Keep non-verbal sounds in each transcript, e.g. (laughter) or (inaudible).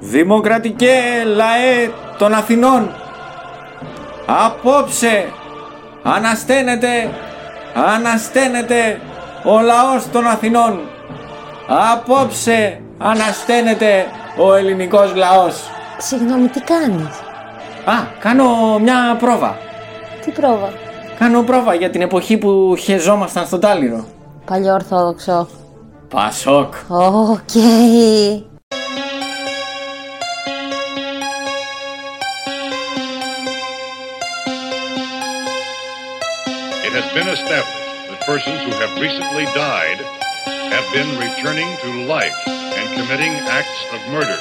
Δημοκρατικέ λαέ των Αθηνών Απόψε Ανασταίνεται Ανασταίνεται Ο λαός των Αθηνών Απόψε Ανασταίνεται Ο ελληνικός λαός Συγγνώμη, τι κάνεις; Α, κάνω μια πρόβα Τι πρόβα; Κάνω πρόβα για την εποχή που χεζόμασταν στον Τάλιρο Παλιό Ορθόδοξο. Πασόκ Οκ. It been established that persons who have recently died have been returning to life and committing acts of murder.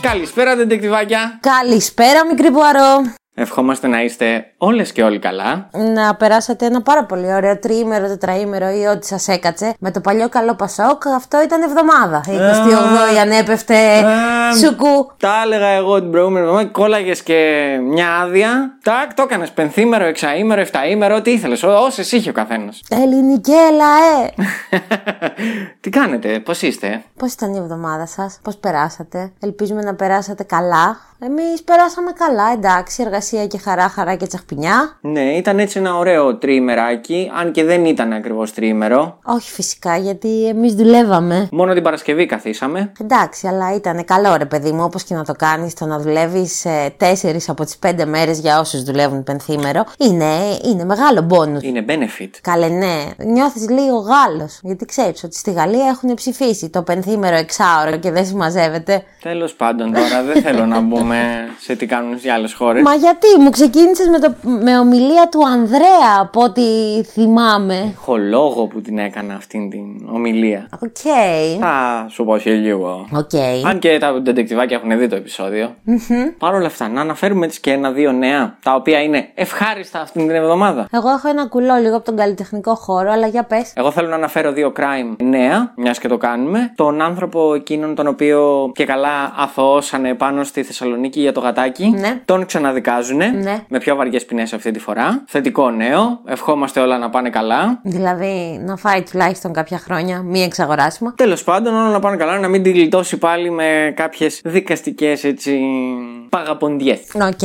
Καλησπέρα τεντεκτιβάκια Καλησπέρα, μικρή Πουαρό. Ευχόμαστε να είστε όλες και όλοι καλά Να περάσατε ένα πάρα πολύ ωραίο τριήμερο, τετραήμερο ή ό,τι σας έκατσε. Με το παλιό καλό Πασόκ, αυτό ήταν εβδομάδα. 28η ανέπεφτε. Ε, Σουκού. Τα έλεγα εγώ την προηγούμενη εβδομάδα. Κόλλαγε και μια άδεια. Τάκ, το έκανες πενθήμερο, εξαήμερο, εφταήμερο, ό,τι ήθελες. Όσες είχε ο καθένας. Ελληνικέ λαέ. (laughs) Τι κάνετε, πώς είστε; Πώς ήταν η εβδομάδα σας, πώς περάσατε; Ελπίζουμε να περάσατε καλά. Εμείς περάσαμε καλά, εντάξει. Εργασία και χαρά, χαρά και τσαχπινιά. Ναι, ήταν έτσι ένα ωραίο τριήμεράκι, αν και δεν ήταν ακριβώς τριήμερο. Όχι φυσικά, γιατί εμείς δουλεύαμε. Μόνο την Παρασκευή καθίσαμε. Εντάξει, αλλά ήταν καλό ρε παιδί μου, όπως και να το κάνεις, το να δουλεύεις ε, τέσσερις από τις πέντε μέρες για όσους δουλεύουν πενθήμερο. Είναι, είναι μεγάλο μπόνους. Είναι benefit. Καλέ, ναι. Νιώθεις λίγο Γάλλος. Γιατί ξέρεις ότι στη Γαλλία έχουν ψηφίσει το πενθήμερο εξάωρο και δεν συμμαζεύεται. Τέλος πάντων, τώρα δεν θέλω να μπούμε σε τι κάνουν σε άλλες χώρες. Μα γιατί, μου ξεκίνησες με, το, με ομιλία του Ανδρέα, από ό,τι θυμάμαι. Έχω λόγο που την έκανα αυτήν την ομιλία. Οκ. Θα σου πω σε λίγο. Οκ. Αν και τα ντεντεκτιβάκια έχουν δει το επεισόδιο. Παρ' όλα αυτά, να αναφέρουμε έτσι και ένα-δύο νέα, τα οποία είναι ευχάριστα αυτήν την εβδομάδα. Εγώ έχω ένα κουλό λίγο από τον καλλιτεχνικό χώρο, αλλά για πες. Εγώ θέλω να αναφέρω δύο crime νέα, μιας και το κάνουμε. Τον άνθρωπο εκείνον τον οποίο και καλά αθωώσανε πάνω στη Θεσσαλονίκη για το γατάκι. Ναι. Τον ξαναδικάζουνε. Ναι. Με πιο βαριές ποινές αυτή τη φορά. Θετικό νέο. Ευχόμαστε όλα να πάνε καλά. Δηλαδή να φάει τουλάχιστον κάποια χρόνια, μη εξαγοράσιμα. Τέλος πάντων, όλα να πάνε καλά, να μην την γλιτώσει πάλι με κάποιες δικαστικές έτσι. παγαποντιές. Οκ.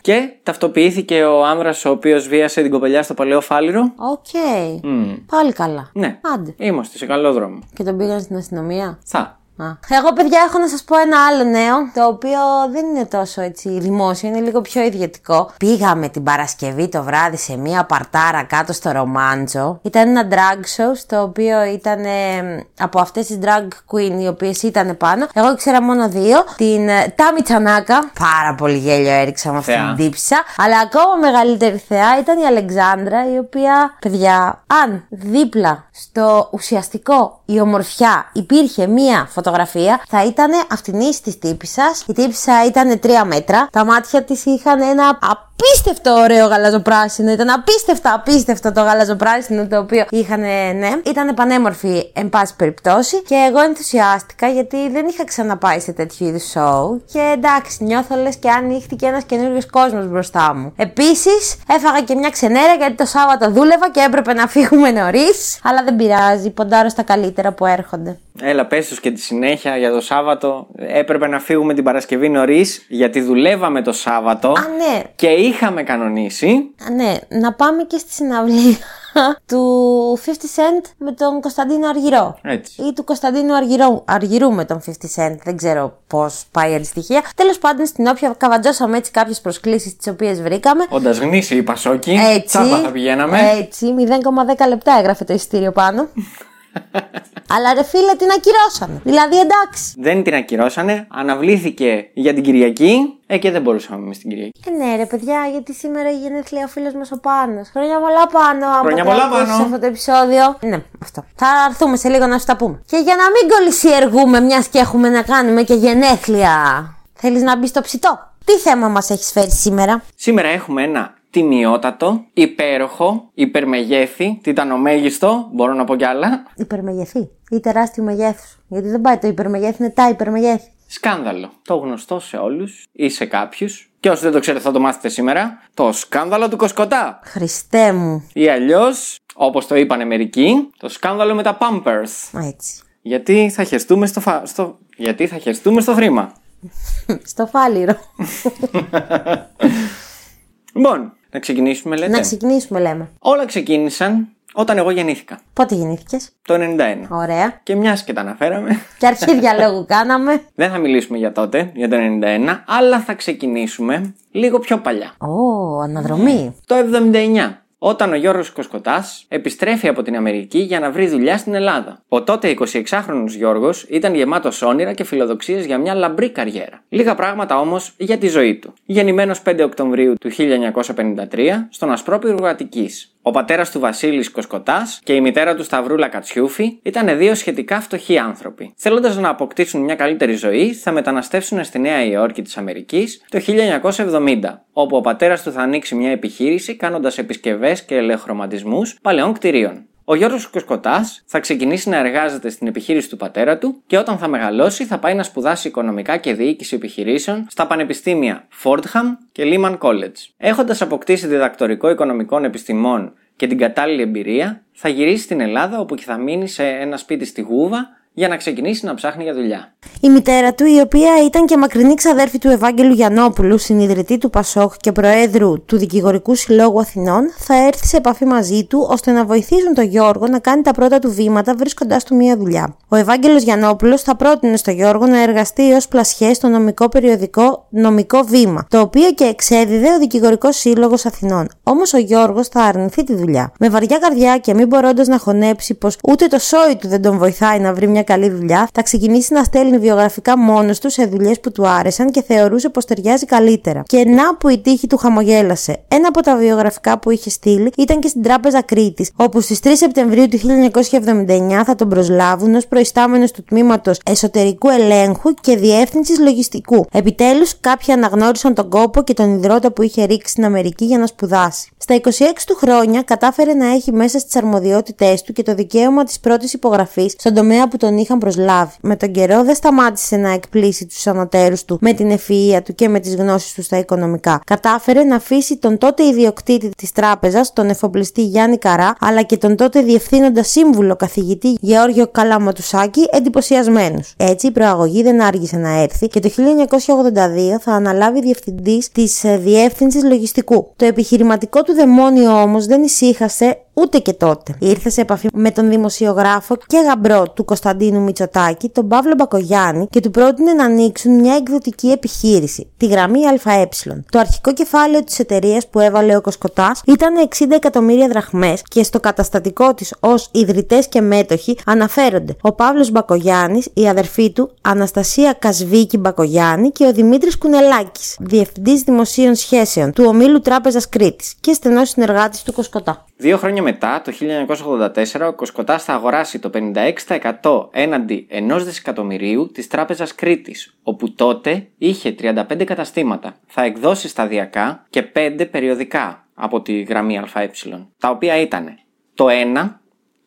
Και ταυτοποιήθηκε ο άνδρας ο οποίος βίασε την κοπελιά στο Παλαιό Φάληρο. Οκ. Πάλι καλά. Ναι. Άντε. Είμαστε σε καλό δρόμο. Και τον πήγαν στην αστυνομία; Θα. Α. Εγώ, παιδιά, έχω να σας πω ένα άλλο νέο, το οποίο δεν είναι τόσο έτσι δημόσιο, είναι λίγο πιο ιδιωτικό. Πήγαμε την Παρασκευή το βράδυ σε μία παρτάρα κάτω στο Ρομάντζο. Ήταν ένα drag show, στο οποίο ήταν ε, από αυτές τις drag queen οι οποίες ήταν πάνω. Εγώ ήξερα μόνο δύο. Την ε, Τάμι Τσανάκα. Πάρα πολύ γέλιο έριξα με αυτή Θεά. την τύψα. Αλλά ακόμα μεγαλύτερη θεά ήταν η Αλεξάνδρα, η οποία, παιδιά, αν δίπλα στο ουσιαστικό η ομορφιά υπήρχε μία φωτογραφία, θα ήταν αυτήν τη τύπησα. Η τύπησα ήταν 3 μέτρα. Τα μάτια της είχαν ένα απίστευτο ωραίο γαλαζοπράσινο. Ήταν απίστευτα απίστευτο το γαλαζοπράσινο το οποίο είχαν, ναι. Ήταν πανέμορφη, εν πάση περιπτώσει. Και εγώ ενθουσιάστηκα γιατί δεν είχα ξαναπάει σε τέτοιου είδους show. Και εντάξει, νιώθω λες και ανοίχτηκε ένας καινούριος κόσμος μπροστά μου. Επίσης, έφαγα και μια ξενέρα γιατί το Σάββατο δούλευα και έπρεπε να φύγουμε νωρίς. Αλλά δεν πειράζει, ποντάρω στα καλύτερα που έρχονται. Έλα, πες τους και τη συνέχεια για το Σάββατο. Έπρεπε να φύγουμε την Παρασκευή νωρίς, γιατί δουλεύαμε το Σάββατο. Α, ναι, Και είχαμε κανονίσει. Α, ναι, να πάμε και στη συναυλία (laughs) του 50 Cent με τον Κωνσταντίνο Αργυρό. Έτσι. Ή του Κωνσταντίνου Αργυρό, Αργυρού με τον 50 Cent. Δεν ξέρω πώς πάει η αντιστοιχεία. Τέλος πάντων, στην όποια καβατζώσαμε έτσι κάποιες προσκλήσεις τις οποίες βρήκαμε. Όντας γνήσιοι οι Πασόκοι, Έτσι. τσάπα θα πηγαίναμε. Έτσι, 0,10 λεπτά έγραφε το εισιτήριο πάνω. Αλλά ρε φίλε, την ακυρώσανε. Δηλαδή, εντάξει. Δεν την ακυρώσανε, αναβλήθηκε για την Κυριακή. Ε, και δεν μπορούσαμε εμείς την Κυριακή. Ε, ναι, ρε παιδιά, γιατί σήμερα η γενέθλια ο φίλος μας ο Πάνος. Χρόνια πολλά πάνω. άμα Χρόνια το πολλά, ακούσεις Πάνο. αυτό το επεισόδιο. Ναι, αυτό. Θα έρθουμε σε λίγο να σου τα πούμε. Και για να μην κολλησιεργούμε, μιας και έχουμε να κάνουμε και γενέθλια. Θέλεις να μπεις στο ψητό; Τι θέμα μας έχεις φέρει σήμερα; Σήμερα έχουμε ένα τιμιότατο, υπέροχο, υπερμεγέθη, τιτανομέγιστο, μπορώ να πω κι άλλα. Υπερμεγεθή ή τεράστιο μεγέθους. Γιατί δεν πάει το υπερμεγέθη, είναι τα υπερμεγέθη. Σκάνδαλο. Το γνωστό σε όλους ή σε κάποιους. Και όσοι δεν το ξέρετε θα το μάθετε σήμερα. Το σκάνδαλο του Κοσκοτά. Χριστέ μου. Ή αλλιώς, όπως το είπανε μερικοί, το σκάνδαλο με τα Pampers. Έτσι. Γιατί θα χεστούμε στο, φα... στο... Γιατί θα χεστούμε στο χρήμα. (laughs) Στο φάληρο. (laughs) Λοιπόν, να ξεκινήσουμε λέτε; Να ξεκινήσουμε, λέμε. Όλα ξεκίνησαν όταν εγώ γεννήθηκα. Πότε γεννήθηκες; Το 91. Ωραία. Και μιας και τα αναφέραμε, Και αρχή διαλόγου κάναμε. (laughs) δεν θα μιλήσουμε για τότε, για το 91, αλλά θα ξεκινήσουμε λίγο πιο παλιά. Ω, αναδρομή. Το 79. Όταν ο Γιώργος Κοσκοτάς επιστρέφει από την Αμερική για να βρει δουλειά στην Ελλάδα. Ο τότε 26χρονος Γιώργος ήταν γεμάτος όνειρα και φιλοδοξίες για μια λαμπρή καριέρα. Λίγα πράγματα όμως για τη ζωή του. Γεννημένος 5 Οκτωβρίου του 1953 στον Ασπρόπυργο Αττικής. Ο πατέρας του Βασίλης Κοσκοτάς και η μητέρα του Σταυρούλα Κατσιούφη ήταν δύο σχετικά φτωχοί άνθρωποι. Θέλοντας να αποκτήσουν μια καλύτερη ζωή, θα μεταναστεύσουν στη Νέα Υόρκη της Αμερικής το 1970, όπου ο πατέρας του θα ανοίξει μια επιχείρηση κάνοντας επισκευές και ελεχρωματισμού παλαιών κτηρίων. Ο Γιώργος Κοσκοτάς θα ξεκινήσει να εργάζεται στην επιχείρηση του πατέρα του και όταν θα μεγαλώσει θα πάει να σπουδάσει οικονομικά και διοίκηση επιχειρήσεων στα πανεπιστήμια Fordham και Lehman College. Έχοντας αποκτήσει διδακτορικό οικονομικών επιστημών και την κατάλληλη εμπειρία, θα γυρίσει στην Ελλάδα όπου και θα μείνει σε ένα σπίτι στη Γούβα για να ξεκινήσει να ψάχνει για δουλειά. Η μητέρα του, η οποία ήταν και μακρινή ξαδέρφη του Ευάγγελου Γιαννόπουλου, συνειδητή του Πασόκ και προέδρου του Δικηγορικού Συλλόγου Αθηνών, θα έρθει σε επαφή μαζί του ώστε να βοηθήσουν τον Γιώργο να κάνει τα πρώτα του βήματα βρίσκοντάς του μία δουλειά. Ο Ευάγγελος Γιαννόπουλος θα πρότεινε στον Γιώργο να εργαστεί ως πλασιέ στο νομικό περιοδικό Νομικό Βήμα, το οποίο και εξέδιδε ο Δικηγορικός Σύλλογος Αθηνών. Όμως ο Γιώργος θα αρνηθεί τη δουλειά. Με βαριά καρδιά και μην μπορώντας να χωνέψει πως ούτε το σόι του δεν τον βοηθάει να βρει μια καλή δουλειά, θα ξεκινήσει να στέλνει βιογραφικά μόνος του σε δουλειές που του άρεσαν και θεωρούσε πως ταιριάζει καλύτερα. Και να που η τύχη του χαμογέλασε. Ένα από τα βιογραφικά που είχε στείλει ήταν και στην Τράπεζα Κρήτης, όπου στις 3 Σεπτεμβρίου του 1979 θα τον προσλάβουν ως προϊστάμενος του τμήματος Εσωτερικού Ελέγχου και Διεύθυνσης Λογιστικού. Επιτέλους, κάποιοι αναγνώρισαν τον κόπο και τον υδρότα που είχε ρίξει στην Αμερική για να σπουδάσει. Στα 26 του χρόνια κατάφερε να έχει μέσα στις αρμοδιότητές του και το δικαίωμα της πρώτης υπογραφής στον τομέα που τον είχαν προσλάβει. Με τον καιρό δεν σταμάτησε να εκπλήσει τους ανωτέρους του με την ευφυα του και με τις γνώσεις τους στα οικονομικά. Κατάφερε να αφήσει τον τότε ιδιοκτήτη της τράπεζας, τον εφοπλιστή Γιάννη Καρά, αλλά και τον τότε διευθύνοντα σύμβουλο καθηγητή Γεώργιο Καλαματουσάκη εντυπωσιασμένους. Έτσι η προαγωγή δεν άργησε να έρθει και το 1982 θα αναλάβει διευθυντής της διεύθυνσης λογιστικού. Το επιχειρηματικό του δαιμόνιο όμως δεν ησύχασε ούτε και τότε. Ήρθε σε επαφή με τον δημοσιογράφο και γαμπρό του Κωνσταντίνου Μητσοτάκη, τον Παύλο Μπακογιάννη, και του πρότεινε να ανοίξουν μια εκδοτική επιχείρηση, τη γραμμή ΑΕ. Το αρχικό κεφάλαιο της εταιρείας που έβαλε ο Κοσκοτάς ήταν 60 εκατομμύρια δραχμές και στο καταστατικό της ως ιδρυτές και μέτοχοι αναφέρονται ο Παύλος Μπακογιάννης, η αδερφή του Αναστασία Κασβίκη Μπακογιάννη και ο Δημήτρης Κουνελάκης, διευθυντής δημοσίων σχέσεων του ομίλου Τράπεζας Κρήτης και στενός συνεργάτης του Κοσκοτά. Δύο χρόνια μετά, το 1984, ο Κοσκοτάς θα αγοράσει το 56% έναντι 1 δισεκατομμυρίου της Τράπεζας Κρήτης, όπου τότε είχε 35 καταστήματα. Θα εκδώσει σταδιακά και 5 περιοδικά από τη γραμμή ΑΕ, τα οποία ήταν το 1,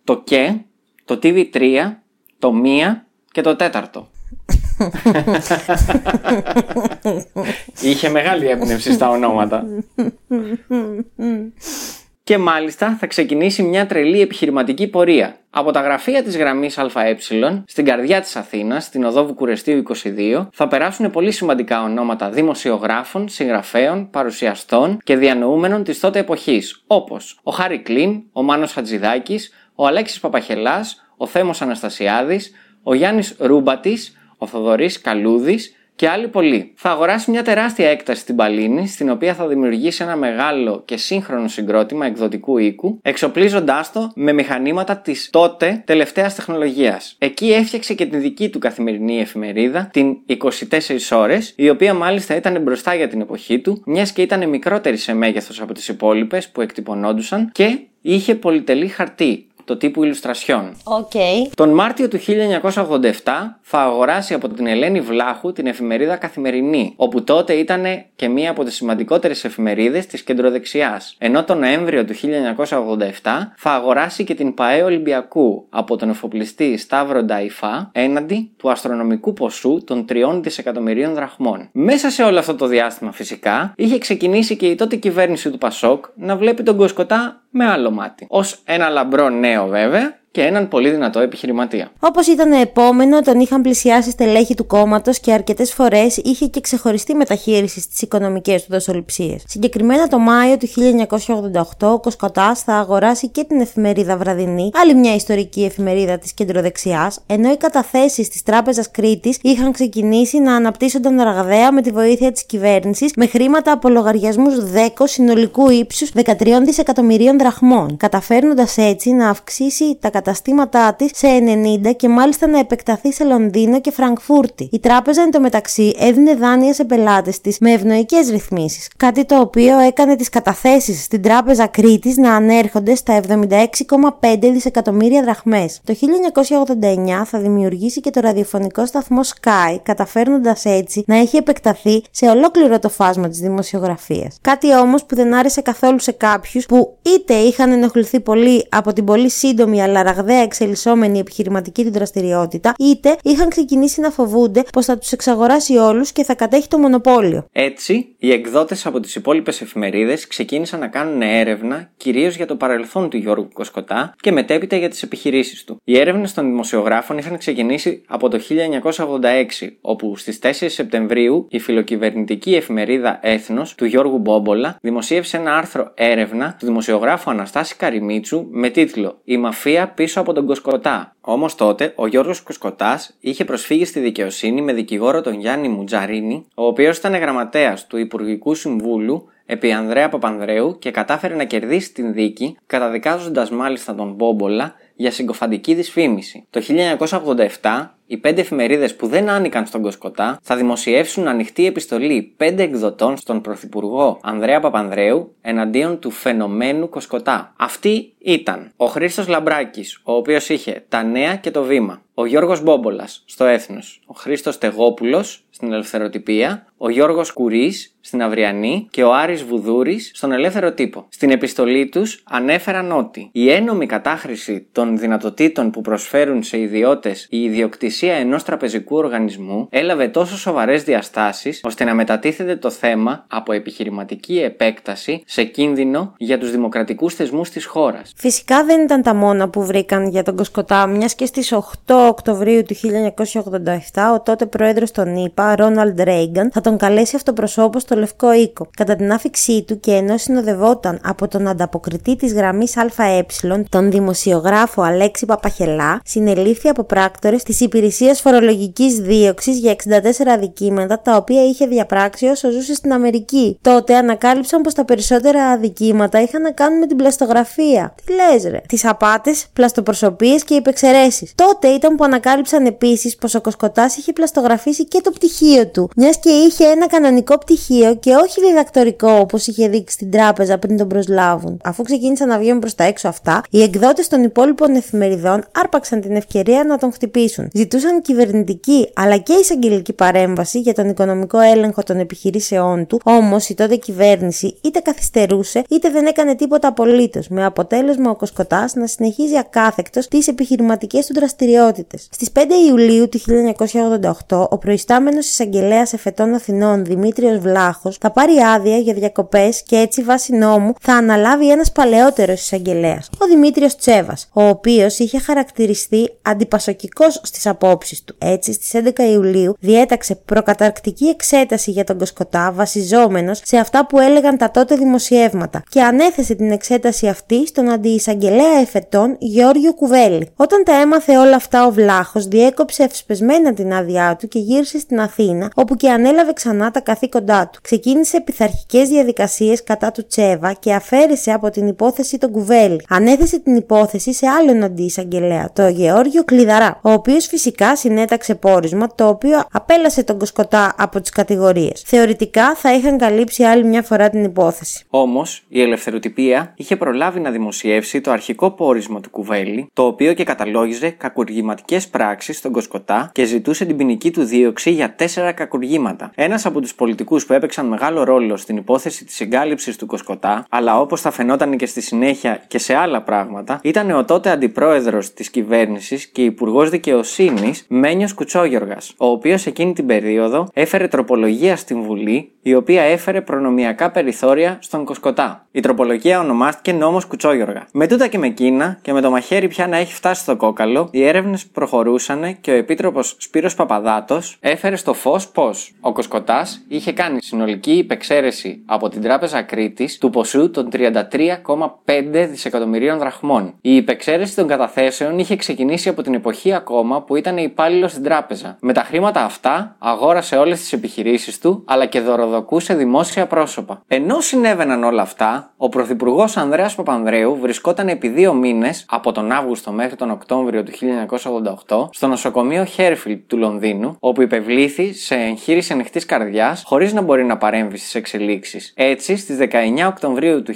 το ΚΕ, το TV3, το 1 και το 4. (laughs) Είχε μεγάλη έμπνευση στα ονόματα. (laughs) Και μάλιστα θα ξεκινήσει μια τρελή επιχειρηματική πορεία. Από τα γραφεία της γραμμής ΑΕ, στην καρδιά της Αθήνας, στην οδό Βουκουρεστίου 22, θα περάσουν πολύ σημαντικά ονόματα δημοσιογράφων, συγγραφέων, παρουσιαστών και διανοούμενων της τότε εποχής, όπως ο Χάρη Κλίν, ο Μάνος Χατζηδάκης, ο Αλέξης Παπαχελάς, ο Θέμος Αναστασιάδης, ο Γιάννης Ρούμπατης, ο Θοδωρής Καλούδης και άλλοι πολλοί. Θα αγοράσει μια τεράστια έκταση στην Παλίνη, στην οποία θα δημιουργήσει ένα μεγάλο και σύγχρονο συγκρότημα εκδοτικού οίκου, εξοπλίζοντάς το με μηχανήματα της τότε τελευταίας τεχνολογίας. Εκεί έφτιαξε και την δική του καθημερινή εφημερίδα, την 24 ώρες, η οποία μάλιστα ήταν μπροστά για την εποχή του, μιας και ήταν μικρότερη σε μέγεθος από τις υπόλοιπες που εκτυπωνόντουσαν και είχε πολυτελή χαρτί το τύπου ιλουστρασιόν. Οκ. Τον Μάρτιο του 1987 θα αγοράσει από την Ελένη Βλάχου την εφημερίδα Καθημερινή, όπου τότε ήταν και μία από τις σημαντικότερες εφημερίδες της κεντροδεξιάς. Ενώ τον Νοέμβριο του 1987 θα αγοράσει και την ΠΑΕ Ολυμπιακού από τον εφοπλιστή Σταύρο Νταϊφά έναντι του αστρονομικού ποσού των 3 δισεκατομμυρίων δραχμών. Μέσα σε όλο αυτό το διάστημα φυσικά είχε ξεκινήσει και η τότε κυβέρνηση του Πασόκ να βλέπει τον Κοσκωτά με άλλο μάτι. Ω ένα λαμπρό νέο βέβαια και έναν πολύ δυνατό επιχειρηματία. Όπως ήταν επόμενο, τον είχαν πλησιάσει στελέχη του κόμματος και αρκετές φορές είχε και ξεχωριστή μεταχείριση στις οικονομικές του δοσοληψίες. Συγκεκριμένα το Μάιο του 1988, ο Κοσκοτάς θα αγοράσει και την εφημερίδα Βραδινή, άλλη μια ιστορική εφημερίδα της κεντροδεξιάς, ενώ οι καταθέσεις της Τράπεζας Κρήτης είχαν ξεκινήσει να αναπτύσσονταν ραγδαία με τη βοήθεια της κυβέρνησης με χρήματα από λογαριασμούς 10 συνολικού ύψους 13 δισεκατομμυρίων δραχμών, καταφέρνοντας έτσι να αυξήσει τα καταστήματά της σε 90 και μάλιστα να επεκταθεί σε Λονδίνο και Φραγκφούρτη. Η τράπεζα εντωμεταξύ έδινε δάνεια σε πελάτες της με ευνοϊκές ρυθμίσεις. Κάτι το οποίο έκανε τις καταθέσεις στην τράπεζα Κρήτης να ανέρχονται στα 76,5 δισεκατομμύρια δραχμές. Το 1989 θα δημιουργήσει και το ραδιοφωνικό σταθμό Sky, καταφέρνοντας έτσι να έχει επεκταθεί σε ολόκληρο το φάσμα της δημοσιογραφίας. Κάτι όμως που δεν άρεσε καθόλου σε κάποιους που είτε είχαν ενοχληθεί πολύ από την πολύ σύντομη αλλά ραγδαία εξελισσόμενη επιχειρηματική του δραστηριότητα, είτε είχαν ξεκινήσει να φοβούνται πως θα τους εξαγοράσει όλους και θα κατέχει το μονοπόλιο. Έτσι, οι εκδότες από τις υπόλοιπες εφημερίδες ξεκίνησαν να κάνουν έρευνα κυρίως για το παρελθόν του Γιώργου Κοσκοτά και μετέπειτα για τις επιχειρήσεις του. Οι έρευνες των δημοσιογράφων είχαν ξεκινήσει από το 1986, όπου στις 4 Σεπτεμβρίου η φιλοκυβερνητική εφημερίδα Έθνος του Γιώργου Μπόμπολα δημοσίευσε ένα άρθρο έρευνα του δημοσιογράφου Αναστάση Καριμίτσου με τίτλο Η μαφία πίσω από τον Κοσκοτά. Όμως τότε ο Γιώργος Κοσκοτάς είχε προσφύγει στη δικαιοσύνη με δικηγόρο τον Γιάννη Μουτζαρίνη, ο οποίος ήταν γραμματέας του Υπουργικού Συμβούλου επί Ανδρέα Παπανδρέου και κατάφερε να κερδίσει την δίκη, καταδικάζοντας μάλιστα τον Μπόμπολα για συγκοφαντική δυσφήμιση. Το 1987 οι πέντε εφημερίδες που δεν άνοικαν στον Κοσκοτά θα δημοσιεύσουν ανοιχτή επιστολή πέντε εκδοτών στον Πρωθυπουργό Ανδρέα Παπανδρέου εναντίον του φαινομένου Κοσκοτά. Αυτή ήταν ο Χρήστος Λαμπράκης, ο οποίος είχε τα νέα και το βήμα. Ο Γιώργος Μπόμπολας στο Έθνος, ο Χρήστος Τεγόπουλος στην Ελευθεροτυπία, ο Γιώργος Κουρίς στην Αυριανή και ο Άρης Βουδούρης στον Ελεύθερο Τύπο. Στην επιστολή τους ανέφεραν ότι η ένομη κατάχρηση των δυνατοτήτων που προσφέρουν σε ιδιώτες η ιδιοκτησία ενός τραπεζικού οργανισμού έλαβε τόσο σοβαρές διαστάσεις ώστε να μετατίθεται το θέμα από επιχειρηματική επέκταση σε κίνδυνο για τους δημοκρατικούς θεσμούς της χώρας. Φυσικά δεν ήταν τα μόνα που βρήκαν για τον Κοσκοτά, μιας και στις 8 Οκτωβρίου του 1987 ο τότε πρόεδρος των ΗΠΑ, Ρόναλντ Ρέιγκαν, θα τον καλέσει αυτοπροσώπο στο Λευκό Οίκο. Κατά την άφηξή του και ενώ συνοδευόταν από τον ανταποκριτή της γραμμής ΑΕ, τον δημοσιογράφο Αλέξη Παπαχελά, συνελήφθη από πράκτορες της Υπηρεσίας Φορολογικής Δίωξης για 64 αδικήματα τα οποία είχε διαπράξει όσο ζούσε στην Αμερική. Τότε ανακάλυψαν πως τα περισσότερα αδικήματα είχαν να κάνουν με την πλαστογραφία. Τι λες, ρε; Τις απάτες, πλαστοπροσωπίες και υπεξαιρέσεις. Τότε ήταν που ανακάλυψαν επίσης πως ο Κοσκοτάς είχε πλαστογραφήσει και το πτυχίο του, μιας και είχε ένα κανονικό πτυχίο και όχι διδακτορικό όπως είχε δείξει στην τράπεζα πριν τον προσλάβουν. Αφού ξεκίνησαν να βγαίνουν προς τα έξω αυτά, οι εκδότες των υπόλοιπων εφημεριδών άρπαξαν την ευκαιρία να τον χτυπήσουν. Ζητούσαν κυβερνητική αλλά και εισαγγελική παρέμβαση για τον οικονομικό έλεγχο των επιχειρήσεών του, όμως η τότε κυβέρνηση είτε καθυστερούσε είτε δεν έκανε τίποτα απολύτως, με αποτέλεσμα ο Κοσκοτάς να συνεχίζει ακάθεκτος τις επιχειρηματικές του δραστηριότητες. Στις 5 Ιουλίου του 1988, ο προϊστάμενος εισαγγελέας εφετών Αθηνών Δημήτριος Βλάχος θα πάρει άδεια για διακοπές και έτσι βάσει νόμου θα αναλάβει ένας παλαιότερος εισαγγελέας, ο Δημήτριος Τσέβας, ο οποίος είχε χαρακτηριστεί αντιπασοκικός στις απόψεις του. Έτσι, στις 11 Ιουλίου διέταξε προκαταρκτική εξέταση για τον Κοσκοτά βασιζόμενος σε αυτά που έλεγαν τα τότε δημοσιεύματα και ανέθεσε την εξέταση αυτή στον αντιεισαγγελέα εφετών Γεώργιο Κουβέλη. Όταν τα έμαθε όλα αυτά ο Βλάχος διέκοψε ευσπεσμένα την άδειά του και γύρισε στην Αθήνα, όπου και ανέλαβε ξανά τα καθήκοντά του. Ξεκίνησε πειθαρχικές διαδικασίες κατά του Τσέβα και αφαίρεσε από την υπόθεση τον Κουβέλη. Ανέθεσε την υπόθεση σε άλλον αντιεισαγγελέα, το Γεώργιο Κλειδαρά, ο οποίος φυσικά φυσικά συνέταξε πόρισμα το οποίο απέλασε τον Κοσκοτά από τις κατηγορίες. Θεωρητικά θα είχαν καλύψει άλλη μια φορά την υπόθεση. Όμως, η ελευθεροτυπία είχε προλάβει να δημοσιεύσει το αρχικό πόρισμα του Κουβέλη, το οποίο και καταλόγιζε κακουργηματικές πράξεις στον Κοσκοτά και ζητούσε την ποινική του δίωξη για τέσσερα κακουργήματα. Ένας από τους πολιτικούς που έπαιξαν μεγάλο ρόλο στην υπόθεση της συγκάλυψη του Κοσκοτά, αλλά όπως θα φαινόταν και στη συνέχεια και σε άλλα πράγματα, ήταν ο τότε αντιπρόεδρος της κυβέρνησης και υπουργός δικαιοσύνης Μένιος Κουτσόγιοργα, ο οποίος εκείνη την περίοδο έφερε τροπολογία στην Βουλή, η οποία έφερε προνομιακά περιθώρια στον Κοσκοτά. Η τροπολογία ονομάστηκε νόμος Κουτσόγιοργα. Με τούτα και με εκείνα και με το μαχαίρι πια να έχει φτάσει στο κόκαλο, οι έρευνες προχωρούσαν και ο επίτροπος Σπύρος Παπαδάτος έφερε στο φως πως ο Κοσκοτάς είχε κάνει συνολική υπεξαίρεση από την Τράπεζα Κρήτης του ποσού των 33,5 δισεκατομμυρίων δραχμών. Η υπεξαίρεση των καταθέσεων είχε ξεκινήσει από την εποχή ακόμα που ήταν υπάλληλος στην τράπεζα. Με τα χρήματα αυτά αγόρασε όλες τις επιχειρήσεις του αλλά και δωροδοκούσε δημόσια πρόσωπα. Ενώ συνέβαιναν όλα αυτά, ο Πρωθυπουργός Ανδρέας Παπανδρέου βρισκόταν επί δύο μήνες από τον Αύγουστο μέχρι τον Οκτώβριο του 1988 στο νοσοκομείο Χέρφιλ του Λονδίνου, όπου υπευλήθη σε εγχείρηση ανοιχτής καρδιάς χωρίς να μπορεί να παρέμβει στις εξελίξεις. Έτσι, στις 19 Οκτωβρίου του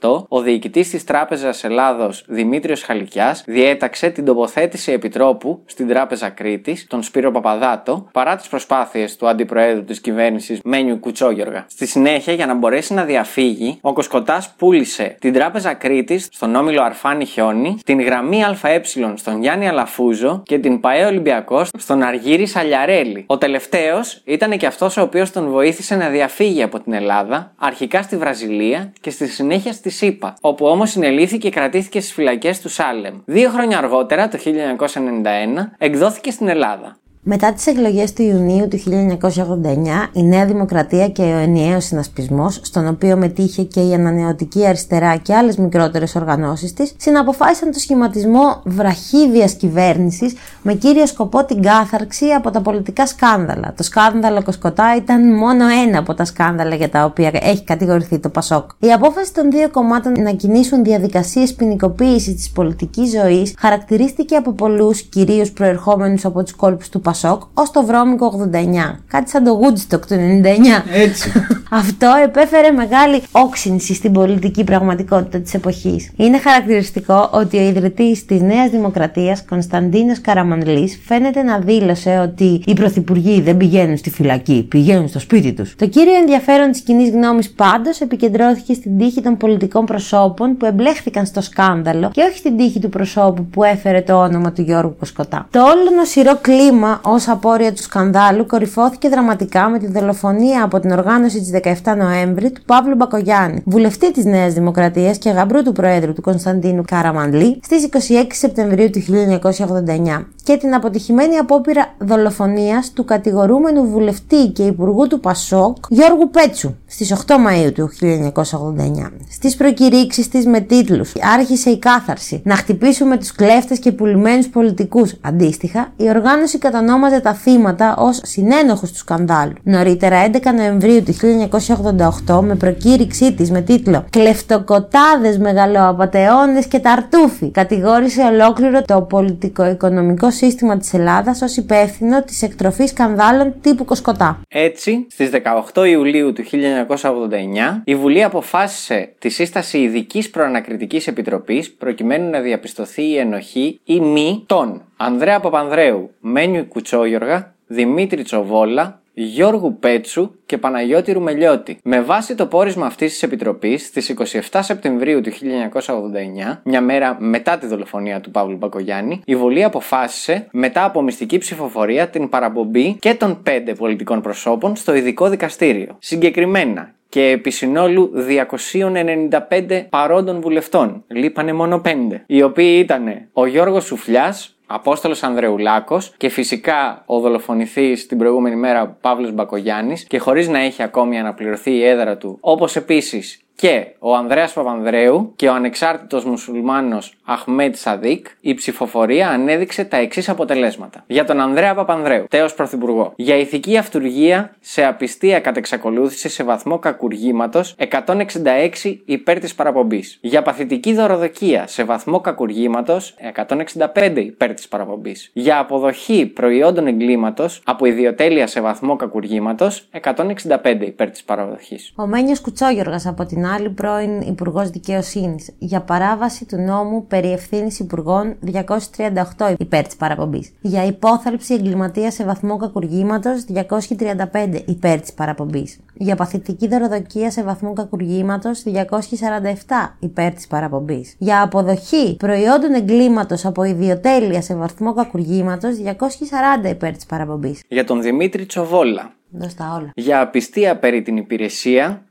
1988, ο διοικητής της Τράπεζας Ελλάδος Δημήτριος Χαλικιάς διέταξε την τοποθέτηση επιτρόπου στην Τράπεζα Κρήτης, τον Σπύρο Παπαδάτο, παρά τις προσπάθειες του αντιπροέδρου της κυβέρνησης Μένιου Κουτσόγιοργα. Στη συνέχεια, για να μπορέσει να διαφύγει, ο Κοσκοτάς πούλησε την Τράπεζα Κρήτης στον όμιλο Αρφάνη Χιόνι, την γραμμή ΑΕ στον Γιάννη Αλαφούζο και την ΠαΕ Ολυμπιακός στον Αργύρι Σαλιαρέλη. Ο τελευταίος ήταν και αυτός ο οποίος τον βοήθησε να διαφύγει από την Ελλάδα, αρχικά στη Βραζιλία και στη συνέχεια στη ΣΥΠΑ, όπου όμως συνελήθηκε και κρατήθηκε στις φυλακές του Σάλεμ. Δύο χρόνια αργότερα, το 1991, εκδόθηκε στην Ελλάδα. Μετά τις εκλογές του Ιουνίου του 1989, η Νέα Δημοκρατία και ο ενιαίος συνασπισμός, στον οποίο μετήχε και η Ανανεωτική Αριστερά και άλλες μικρότερες οργανώσεις της, συναποφάσισαν το σχηματισμό βραχίδιας κυβέρνησης με κύριο σκοπό την κάθαρξη από τα πολιτικά σκάνδαλα. Το σκάνδαλο Κοσκοτά ήταν μόνο ένα από τα σκάνδαλα για τα οποία έχει κατηγορηθεί το Πασόκ. Η απόφαση των δύο κομμάτων να κινήσουν διαδικασίες ποινικοποίησης της πολιτικής ζωής χαρακτηρίστηκε από πολλούς, κυρίως προερχόμενους από τους κόλπους του Πασόκ Πασόκ ως το βρώμικο 89. Κάτι σαν το Woodstock του 99. Έτσι. (laughs) Αυτό επέφερε μεγάλη όξυνση στην πολιτική πραγματικότητα της εποχής. Είναι χαρακτηριστικό ότι ο ιδρυτής της Νέας Δημοκρατίας, Κωνσταντίνος Καραμανλής, φαίνεται να δήλωσε ότι οι πρωθυπουργοί δεν πηγαίνουν στη φυλακή, πηγαίνουν στο σπίτι τους. Το κύριο ενδιαφέρον της κοινής γνώμης πάντως επικεντρώθηκε στην τύχη των πολιτικών προσώπων που εμπλέχθηκαν στο σκάνδαλο και όχι στην τύχη του προσώπου που έφερε το όνομα του Γιώργου Κοσκοτά. Το όλο νοσηρό κλίμα ως απόρρια του σκανδάλου κορυφώθηκε δραματικά με τη δολοφονία από την οργάνωση της 17 Νοέμβρη του Παύλου Μπακογιάννη, βουλευτή της Νέας Δημοκρατίας και γαμπρού του Προέδρου του Κωνσταντίνου Καραμανλή, στις 26 Σεπτεμβρίου του 1989 και την αποτυχημένη απόπειρα δολοφονίας του κατηγορούμενου βουλευτή και υπουργού του Πασόκ Γιώργου Πέτσου στις 8 Μαου του 1989. Στις προκηρύξεις της με τίτλους Άρχισε η κάθαρση, Να χτυπήσουμε τους κλέφτες και πουλημένους πολιτικούς. Αντίστοιχα, η οργάνωση κατανόμαζε τα θύματα ως συνένοχου του σκανδάλου. Νωρίτερα, 11 Νοεμβρίου του 1988, με προκήρυξή της με τίτλο Κλεφτοκοτάδες, μεγαλοαπαταιώνε και ταρτούφι, κατηγόρησε ολόκληρο το πολιτικό-οικονομικό σύστημα της Ελλάδας ως υπεύθυνο της εκτροφής σκανδάλων τύπου Κοσκοτά. Έτσι, στις 18 Ιουλίου του 1989, η Βουλή αποφάσισε τη σύσταση ειδικής προανακριτικής επιτροπής προκειμένου να διαπιστωθεί η ενοχή ή μη των Ανδρέα Παπανδρέου, Μένιου Κουτσόγιοργα, Δημήτρη Τσοβόλα, Γιώργου Πέτσου και Παναγιώτη Ρουμελιώτη. Με βάση το πόρισμα αυτής της επιτροπής, στις 27 Σεπτεμβρίου του 1989, μια μέρα μετά τη δολοφονία του Παύλου Μπακογιάννη, η Βουλή αποφάσισε, μετά από μυστική ψηφοφορία, την παραπομπή και των πέντε πολιτικών προσώπων στο ειδικό δικαστήριο. Συγκεκριμένα, και επί συνόλου 295 παρόντων βουλευτών. Λείπανε μόνο 5. Οι οποίοι ήταν ο Γιώργος Σουφλιάς, Απόστολος Ανδρεουλάκος και φυσικά ο δολοφονηθής την προηγούμενη μέρα Παύλος Μπακογιάννης και χωρίς να έχει ακόμη αναπληρωθεί η έδρα του, όπως επίσης και ο Ανδρέας Παπανδρέου και ο ανεξάρτητος μουσουλμάνος Αχμέτ Σαδίκ, η ψηφοφορία ανέδειξε τα εξής αποτελέσματα. Για τον Ανδρέα Παπανδρέου, τέος πρωθυπουργό. Για ηθική αυτουργία σε απιστία κατεξακολούθηση σε βαθμό κακουργήματος 166 υπέρ της παραπομπής. Για παθητική δωροδοκία σε βαθμό κακουργήματος 165 υπέρ της παραπομπής. Για αποδοχή προϊόντων εγκλήματος από ιδιοτέλεια σε βαθμό κακουργήματος 165 υπέρ της παραδοχής. Ο Μένιος Κουτσόγιοργα, από την άλλη, πρώην Υπουργός Δικαιοσύνης, για παράβαση του νόμου περί ευθύνης υπουργών 238 υπέρ της παραπομπής. Για υπόθαλψη εγκληματία σε βαθμό κακουργήματος 235 υπέρ της παραπομπής. Για παθητική δωροδοκία σε βαθμό κακουργήματος 247 υπέρ της παραπομπής. Για αποδοχή προϊόντων εγκλήματος από ιδιοτέλεια σε βαθμό κακουργήματος 240 υπέρ της παραπομπής. Για τον Δημήτρη Τσοβόλα. Δώσ' τα όλα. Για απιστία περί την υπηρεσία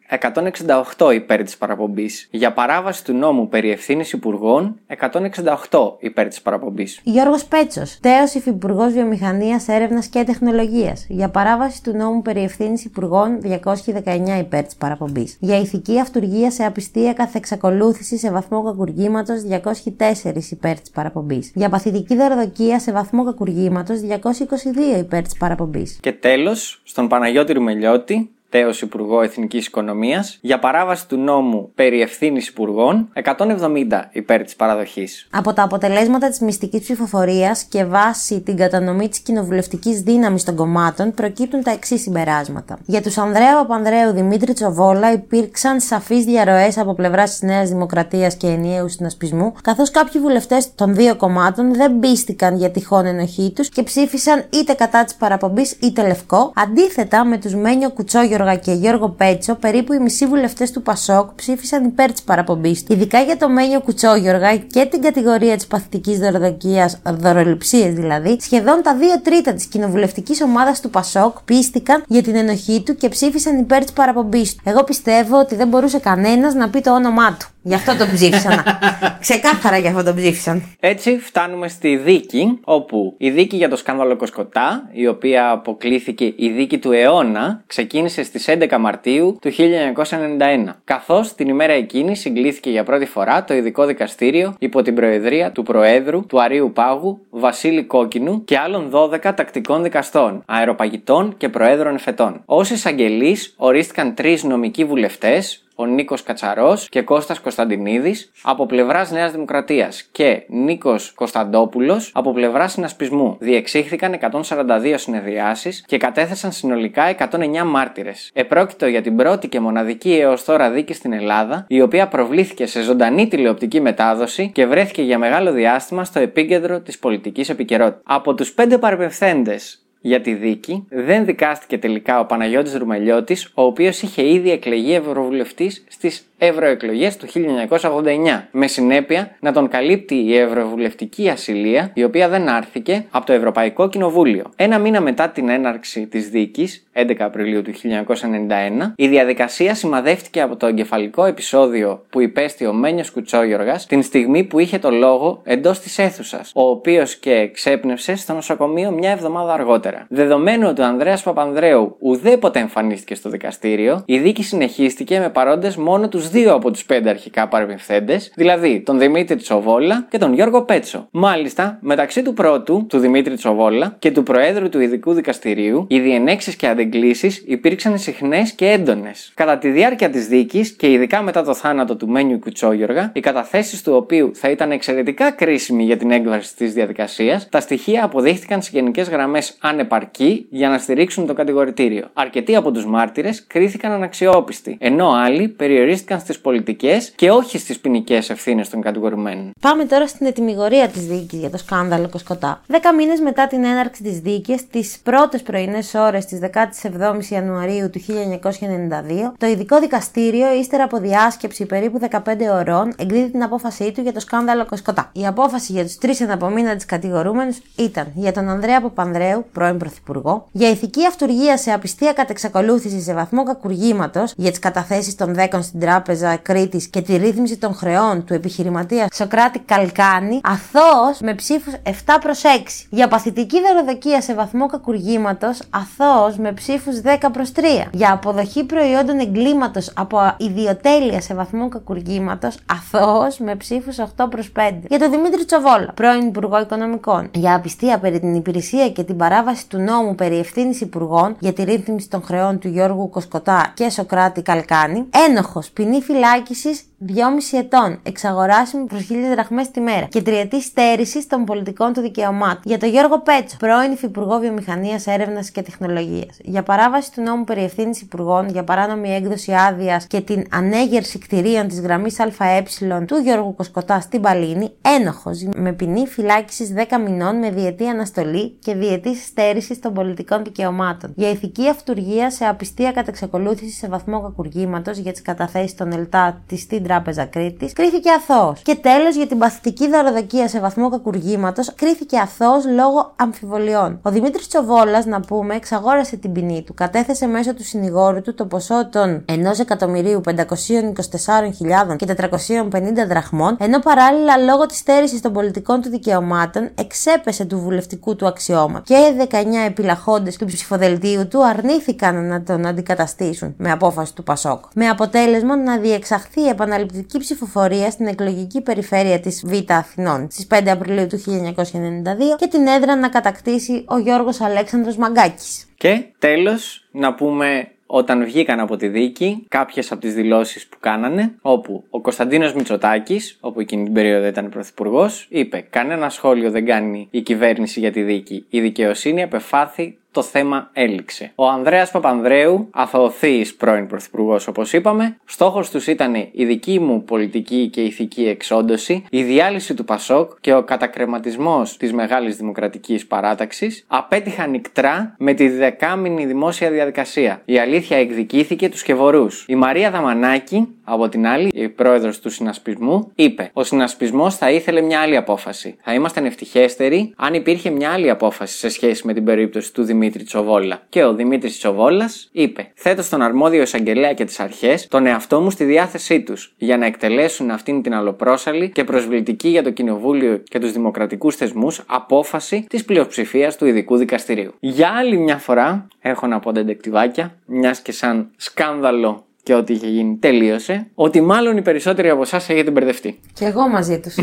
168 υπέρ της παραπομπής. Για παράβαση του νόμου περί ευθύνης υπουργών 168 υπέρ της παραπομπής. Γιώργος Πέτσος, τέος υφυπουργός βιομηχανίας, έρευνας και τεχνολογίας. Για παράβαση του νόμου περί ευθύνης υπουργών 219 υπέρ της παραπομπής. Για ηθική αυτουργία σε απιστία καθ' εξακολούθηση σε βαθμό κακουργήματος 204 υπέρ της παραπομπής. Για παθητική δωροδοκία σε βαθμό κακουργήματος 222 υπέρ της παραπομπής. Και τέλος, στον Παναγιώτη Ρουμελιώτη, τέος Υπουργό Εθνικής Οικονομίας, για παράβαση του νόμου περί ευθύνης υπουργών 170 υπέρ της παραδοχής. Από τα αποτελέσματα της μυστικής ψηφοφορίας και βάσει την κατανομή της κοινοβουλευτικής δύναμης των κομμάτων προκύπτουν τα εξής συμπεράσματα. Για τους Ανδρέα Παπανδρέου Δημήτρη Τσοβόλα υπήρξαν σαφείς διαρροές από πλευράς της Νέας Δημοκρατίας και ενιαίου συνασπισμού, καθώς κάποιοι βουλευτές των δύο κομμάτων δεν πίστηκαν για τυχόν ενοχή τους και ψήφισαν είτε κατά της παραπομπής είτε λευκό, αντίθετα με τους Μένιο Κουτσόγιο και Γιώργο Πέτσο, περίπου οι μισοί βουλευτές του Πασόκ ψήφισαν υπέρ της παραπομπής του. Ειδικά για το Μένιο Κουτσόγιοργα και την κατηγορία της παθητικής δωροδοκίας, δωροληψίες δηλαδή, σχεδόν τα δύο τρίτα της κοινοβουλευτικής ομάδας του Πασόκ πίστηκαν για την ενοχή του και ψήφισαν υπέρ της παραπομπής του. Εγώ πιστεύω ότι δεν μπορούσε κανένας να πει το όνομά του. Γι' αυτό τον ψήφισαν. (laughs) Ξεκάθαρα γι' αυτό τον ψήφισαν. Έτσι φτάνουμε στη δίκη, όπου η δίκη για το σκάνδαλο Κοσκοτά, η οποία αποκλήθηκε η δίκη του αιώνα, ξεκίνησε στις 11 Μαρτίου του 1991. Καθώς την ημέρα εκείνη συγκλήθηκε για πρώτη φορά το ειδικό δικαστήριο υπό την προεδρία του Προέδρου του Αρίου Πάγου Βασίλη Κόκκινου και άλλων 12 τακτικών δικαστών, αεροπαγητών και προέδρων εφετών. Ω εισαγγελείς ορίστηκαν τρεις νομικοί βουλευτές, ο Νίκος Κατσαρός και Κώστας Κωνσταντινίδης από πλευράς Νέας Δημοκρατίας και Νίκος Κωνσταντόπουλος από πλευράς Συνασπισμού. Διεξήχθηκαν 142 συνεδριάσεις και κατέθεσαν συνολικά 109 μάρτυρες. Επρόκειτο για την πρώτη και μοναδική έως τώρα δίκη στην Ελλάδα, η οποία προβλήθηκε σε ζωντανή τηλεοπτική μετάδοση και βρέθηκε για μεγάλο διάστημα στο επίκεντρο της πολιτικής επικαιρότητα. Από τους πέντε παρεπευθέντε για τη δίκη, δεν δικάστηκε τελικά ο Παναγιώτης Ρουμελιώτης, ο οποίος είχε ήδη εκλεγεί ευρωβουλευτής στις ευρωεκλογές του 1989, με συνέπεια να τον καλύπτει η ευρωβουλευτική ασυλία, η οποία δεν άρθηκε από το Ευρωπαϊκό Κοινοβούλιο. Ένα μήνα μετά την έναρξη της δίκης, 11 Απριλίου του 1991, η διαδικασία σημαδεύτηκε από το εγκεφαλικό επεισόδιο που υπέστη ο Μένιος Κουτσόγιοργας την στιγμή που είχε το λόγο εντός της αίθουσας, ο οποίος και ξέπνευσε στο νοσοκομείο μια εβδομάδα αργότερα. Δεδομένου ότι ο Ανδρέας Παπανδρέου ουδέποτε εμφανίστηκε στο δικαστήριο, η δίκη συνεχίστηκε με παρόντες μόνο τους δύο από τους πέντε αρχικά παρεμφθέντες, δηλαδή τον Δημήτρη Τσοβόλα και τον Γιώργο Πέτσο. Μάλιστα, μεταξύ του πρώτου, του Δημήτρη Τσοβόλα, και του Προέδρου του Ειδικού Δικαστηρίου, οι διενέξεις και αντεγκλήσεις υπήρξαν συχνές και έντονες. Κατά τη διάρκεια της δίκης και ειδικά μετά το θάνατο του Μένιου Κουτσόγιοργα, οι καταθέσεις του οποίου θα ήταν εξαιρετικά κρίσιμοι για την έκβαση της διαδικασίας, τα στοιχεία αποδείχθηκαν σε γενικές γραμμές ανεπαρκή για να στηρίξουν το κατηγορητήριο. Αρκετοί από τους μάρτυρες κρίθηκαν αναξιόπιστοι, ενώ άλλοι περιορίστηκαν στις πολιτικές και όχι στις ποινικές ευθύνες των κατηγορουμένων. Πάμε τώρα στην ετοιμιγορία της δίκη για το σκάνδαλο Κοσκοτά. Δέκα μήνες μετά την έναρξη της δίκη, τις πρώτες πρωινές ώρες της 17η Ιανουαρίου του 1992, το ειδικό δικαστήριο, ύστερα από διάσκεψη περίπου 15 ωρών, εγκρίνει την απόφασή του για το σκάνδαλο Κοσκοτά. Η απόφαση για τους τρεις εναπομείναντε κατηγορούμενους ήταν για τον Ανδρέα Παπανδρέου, πρώην πρώην Πρωθυπουργό, για ηθική αυτουργία σε απιστία κατ' εξακολούθηση σε βαθμό κακουργήματος για τις καταθέσεις των δέκων στην Τράπεζα Κρήτης και τη ρύθμιση των χρεών του επιχειρηματία Σοκράτη Καλκάνη, αθώος με ψήφους 7 προς 6. Για παθητική δωροδοκία σε βαθμό κακουργήματος, αθώος με ψήφους 10 προς 3. Για αποδοχή προϊόντων εγκλήματος από ιδιοτέλεια σε βαθμό κακουργήματος, αθώος με ψήφους 8 προς 5. Για τον Δημήτρη Τσοβόλα, πρώην Υπουργό Οικονομικών, για απιστία περί την υπηρεσία και την παράβαση του νόμου περί ευθύνης υπουργών για τη ρύθμιση των χρεών του Γιώργου Κοσκοτά και Σοκράτη Καλκάνη, ένοχος ποινή φυλάκισης 2,5 ετών, εξαγοράσιμη προς 1000 δραχμές τη μέρα και τριετή στέρηση των πολιτικών του δικαιωμάτων. Για τον Γιώργο Πέτσο, πρώην Υφυπουργό Βιομηχανίας, Έρευνας και Τεχνολογίας. Για παράβαση του νόμου περί ευθύνης υπουργών, για παράνομη έκδοση άδειας και την ανέγερση κτηρίων της γραμμής ΑΕ του Γιώργου Κοσκοτά στην Παλίνη, ένοχος με ποινή φυλάκισης 10 μηνών με διετή αναστολή και διετής στέρηση των πολιτικών δικαιωμάτων. Για ηθική αυτουργία σε απιστία κατά εξακολούθηση σε βαθμό κακουργήματος για τις καταθέσεις των ΕΛΤΑ της στην Τράπεζα Κρήτης, κρίθηκε αθώος. Και τέλος για την παθητική δωροδοκία σε βαθμό κακουργήματος, κρίθηκε αθώος λόγω αμφιβολιών. Ο Δημήτρης Τσοβόλας, να πούμε, εξαγόρασε την ποινή του, κατέθεσε μέσω του συνηγόρου του το ποσό των 1.524.000 και 450 δραχμών, ενώ παράλληλα λόγω της στέρησης των πολιτικών του δικαιωμάτων εξέπεσε του βουλευτικού του αξιώμα και 19 επιλαχόντες του ψηφοδελτίου του αρνήθηκαν να τον αντικαταστήσουν με απόφαση του Πασόκ. Με αποτέλεσμα να διεξαχθεί επαναληπτική ψηφοφορία στην εκλογική περιφέρεια της Β' Αθηνών στις 5 Απριλίου του 1992 και την έδρα να κατακτήσει ο Γιώργος Αλέξανδρος Μαγκάκης. Και τέλος να πούμε όταν βγήκαν από τη δίκη κάποιες από τις δηλώσεις που κάνανε, όπου ο Κωνσταντίνος Μητσοτάκης, όπου εκείνη την περίοδο ήταν πρωθυπουργός, είπε «Κανένα σχόλιο δεν κάνει η κυβέρνηση για τη δίκη. Η δικαιοσύνη απεφάθη το θέμα έληξε. Ο Ανδρέας Παπανδρέου, αθωωθής πρώην πρωθυπουργός όπως είπαμε, στόχος τους ήταν η δική μου πολιτική και ηθική εξόντωση, η διάλυση του Πασόκ και ο κατακρεματισμός της μεγάλης δημοκρατικής παράταξης απέτυχαν νικτρά με τη δεκάμινη δημόσια διαδικασία. Η αλήθεια εκδικήθηκε τους σκευωρούς. Η Μαρία Δαμανάκη, από την άλλη, η πρόεδρος του συνασπισμού, είπε: Ο συνασπισμός θα ήθελε μια άλλη απόφαση. Θα ήμασταν ευτυχέστεροι αν υπήρχε μια άλλη απόφαση σε σχέση με την περίπτωση του Δημήτρη Τσοβόλα. Και ο Δημήτρης Τσοβόλας είπε: Θέτω στον αρμόδιο εισαγγελέα και τις αρχές τον εαυτό μου στη διάθεσή τους για να εκτελέσουν αυτήν την αλλοπρόσαλη και προσβλητική για το Κοινοβούλιο και τους δημοκρατικούς θεσμούς απόφαση της πλειοψηφίας του ειδικού δικαστηρίου. Για άλλη μια φορά, έχω να πω τεντεκτιβάκια, μιας και σαν σκάνδαλο και ό,τι είχε γίνει τελείωσε, ότι μάλλον οι περισσότεροι από εσάς έχετε μπερδευτεί. Και εγώ μαζί τους.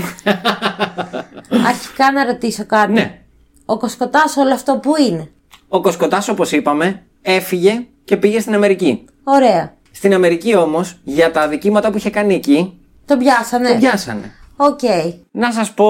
(laughs) Αρχικά να ρωτήσω κάτι. Ναι. Ο Κοσκωτάς όλο αυτό που είναι; Ο Κοσκωτάς, όπως είπαμε, έφυγε και πήγε στην Αμερική. Ωραία. Στην Αμερική όμως, για τα αδικήματα που είχε κάνει εκεί, Το πιάσανε. τον πιάσανε. Οκ. Να σας πω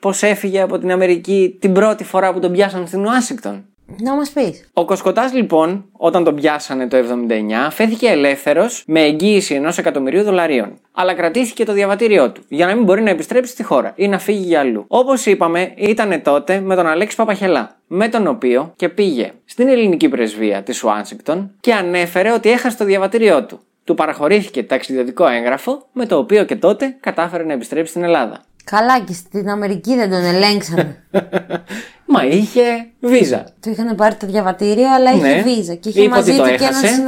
πώς έφυγε από την Αμερική την πρώτη φορά που τον πιάσανε στην Ουάσιγκτον. Να μας πεις. Ο Κοσκοτάς λοιπόν, όταν τον πιάσανε το 79, φέθηκε ελεύθερος με εγγύηση ενός εκατομμυρίου δολαρίων. Αλλά κρατήθηκε το διαβατήριό του για να μην μπορεί να επιστρέψει στη χώρα ή να φύγει για αλλού. Όπως είπαμε, ήταν τότε με τον Αλέξη Παπαχελά, με τον οποίο και πήγε στην ελληνική πρεσβεία της Ουάσιγκτον και ανέφερε ότι έχασε το διαβατήριό του. Του παραχωρήθηκε ταξιδιωτικό έγγραφο, με το οποίο και τότε κατάφερε να επιστρέψει στην Ελλάδα. Καλά, και στην Αμερική δεν τον ελέγξανε. (laughs) Μα είχε βίζα. του είχαν πάρει το διαβατήριο, αλλά είχε Ναι. βίζα και είχε Είπε μαζί ότι το του και έναν έχασε.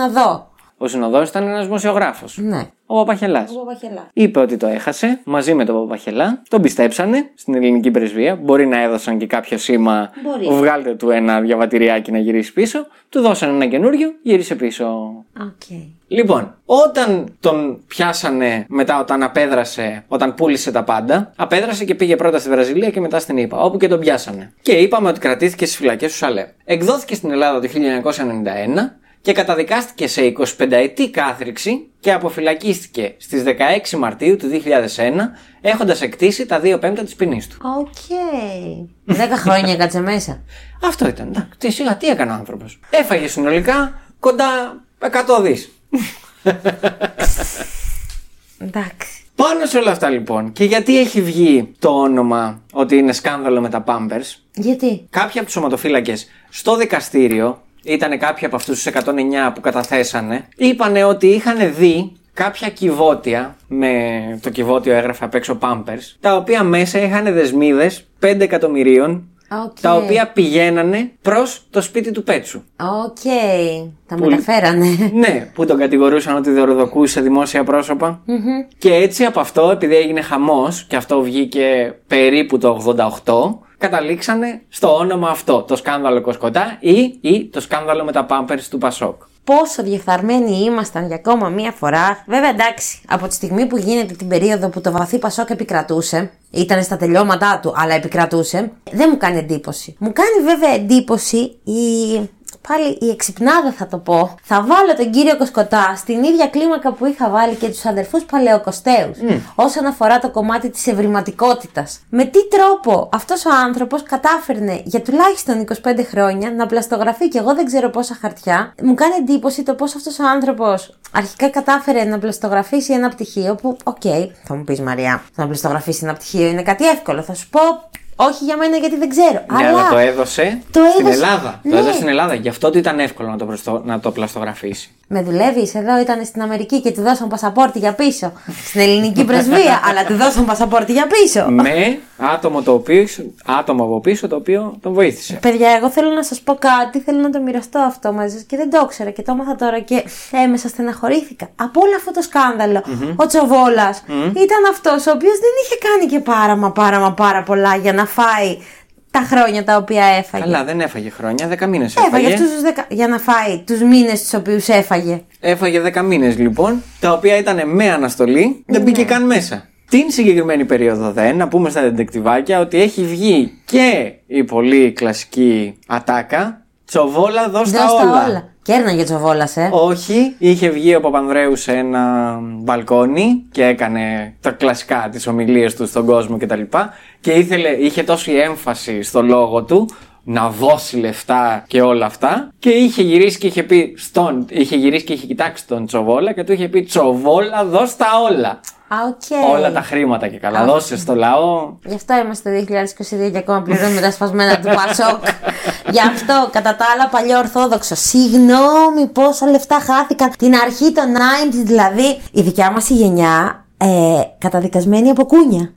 Συνοδό. Ο συνοδός ήταν ένας δημοσιογράφος. Ναι. Ο Παπαχελάς. Ο Παπαχελάς. Είπε ότι το έχασε μαζί με τον Παπαχελά. Τον πιστέψανε στην ελληνική πρεσβεία. Μπορεί να έδωσαν και κάποιο σήμα. Μπορεί. Βγάλτε του ένα διαβατηριάκι να γυρίσει πίσω. Του δώσανε ένα καινούριο, γύρισε πίσω. Οκ. Λοιπόν, όταν τον πιάσανε μετά όταν απέδρασε, όταν πούλησε τα πάντα, απέδρασε και πήγε πρώτα στη Βραζιλία και μετά στην ΗΠΑ, όπου και τον πιάσανε. Και είπαμε ότι κρατήθηκε στις φυλακές του Σαλέμ. Εκδόθηκε στην Ελλάδα το 1991 και καταδικάστηκε σε 25ετή κάθειρξη και αποφυλακίστηκε στις 16 Μαρτίου του 2001 έχοντας εκτίσει τα 2 πέμπτα της ποινής του. Οκ. Δέκα χρόνια έκατσε μέσα. (laughs) Αυτό ήταν. Εντάξει, Τι σιγά, τι έκανε ο άνθρωπος. Έφαγε συνολικά κοντά 100 δις. (laughs) Εντάξει. Πάνω σε όλα αυτά λοιπόν, και γιατί έχει βγει το όνομα ότι είναι σκάνδαλο με τα Pampers, Γιατί; κάποιοι από τους σωματοφύλακες στο δικαστήριο, ήταν κάποιοι από αυτούς τους 109 που καταθέσανε, είπανε ότι είχαν δει κάποια κιβώτια με το κιβώτιο έγραφε απ' έξω Pampers, τα οποία μέσα είχαν δεσμίδες 5 εκατομμυρίων Οκ. τα οποία πηγαίνανε προς το σπίτι του Πέτσου. Οκ. Τα μεταφέρανε. ναι, που τον κατηγορούσαν ότι δωροδοκούσε δημόσια πρόσωπα. Και έτσι από αυτό, επειδή έγινε χαμός και αυτό βγήκε περίπου το 88, καταλήξανε στο όνομα αυτό, το σκάνδαλο Κοσκωτά ή, ή το σκάνδαλο με τα Pampers του Πασόκ. Πόσο διεφθαρμένοι ήμασταν για ακόμα μία φορά. Βέβαια, εντάξει, από τη στιγμή που γίνεται την περίοδο που το βαθύ Πασόκ επικρατούσε, ήταν στα τελειώματά του, αλλά επικρατούσε, δεν μου κάνει εντύπωση. Μου κάνει βέβαια εντύπωση η πάλι η εξυπνάδα θα το πω, θα βάλω τον κύριο Κοσκωτά στην ίδια κλίμακα που είχα βάλει και τους αδερφούς Παλαιοκωσταίους όσον αφορά το κομμάτι της ευρηματικότητας. Με τι τρόπο αυτός ο άνθρωπος κατάφερνε για τουλάχιστον 25 χρόνια να πλαστογραφεί και εγώ δεν ξέρω πόσα χαρτιά. Μου κάνει εντύπωση το πώς αυτός ο άνθρωπος αρχικά κατάφερε να πλαστογραφήσει ένα πτυχίο που, οκ, θα μου πεις Μαριά, να πλαστογραφήσει ένα πτυχίο είναι κάτι εύκολο. Θα σου πω όχι για μένα γιατί δεν ξέρω. Ναι, αλλά αλλά το έδωσε το στην έδωσε- Ελλάδα. Ναι. Το έδωσε στην Ελλάδα. Γι' αυτό του ήταν εύκολο να το, προστο... να το πλαστογραφήσει. Με δουλεύεις, εδώ ήταν στην Αμερική και του δώσαν πασαπόρτι για πίσω. Στην ελληνική πρεσβεία, (laughs) αλλά του δώσαν πασαπόρτι για πίσω. με άτομο, το οποίο, άτομο από πίσω το οποίο τον βοήθησε. Παιδιά, εγώ θέλω να σας πω κάτι, θέλω να το μοιραστώ αυτό μαζί σας και δεν το ήξερα και το έμαθα τώρα και έμεσα στεναχωρήθηκα. Από όλο αυτό το σκανδαλο ο τσοβολα ήταν αυτός ο οποίος δεν είχε κάνει και πάρα μα πάρα μα πάρα πολλά για να φάει τα χρόνια τα οποία έφαγε. Καλά, δεν έφαγε χρόνια, 10 μήνες Έφαγε έφαγε. αυτούς τους δεκα... για να φάει τους μήνες τους οποίους έφαγε. Έφαγε 10 μήνες λοιπόν, τα οποία ήταν με αναστολή, δεν μπήκε Ναι. καν μέσα. Την συγκεκριμένη περίοδο δε, να πούμε στα δεντεκτιβάκια ότι έχει βγει και η πολύ κλασική ατάκα Τσοβόλα δώσ' τα Δώσ' τα όλα. όλα. Κέρναγε τσοβόλα, ε. Όχι, είχε βγει ο Παπανδρέου σε ένα μπαλκόνι και έκανε τα κλασικά τις ομιλίες του στον κόσμο κτλ. Και ήθελε, είχε τόση έμφαση στο λόγο του να δώσει λεφτά και όλα αυτά. Και είχε γυρίσει και είχε πει στον, είχε γυρίσει και είχε κοιτάξει τον Τσοβόλα και του είχε πει Τσοβόλα, δώσ' τα όλα. Α, οκ. Όλα τα χρήματα και καλά. Δώσε στο λαό. Γι' αυτό είμαστε το 2022 και ακόμα πληρώνουμε τα σπασμένα του Πασόκ. (laughs) Γι' αυτό, κατά τα άλλα, παλιό Ορθόδοξο. Συγγνώμη, πόσα λεφτά χάθηκαν την αρχή των 90 δηλαδή. Η δικιά μας η γενιά ε, καταδικασμένη από κούνια.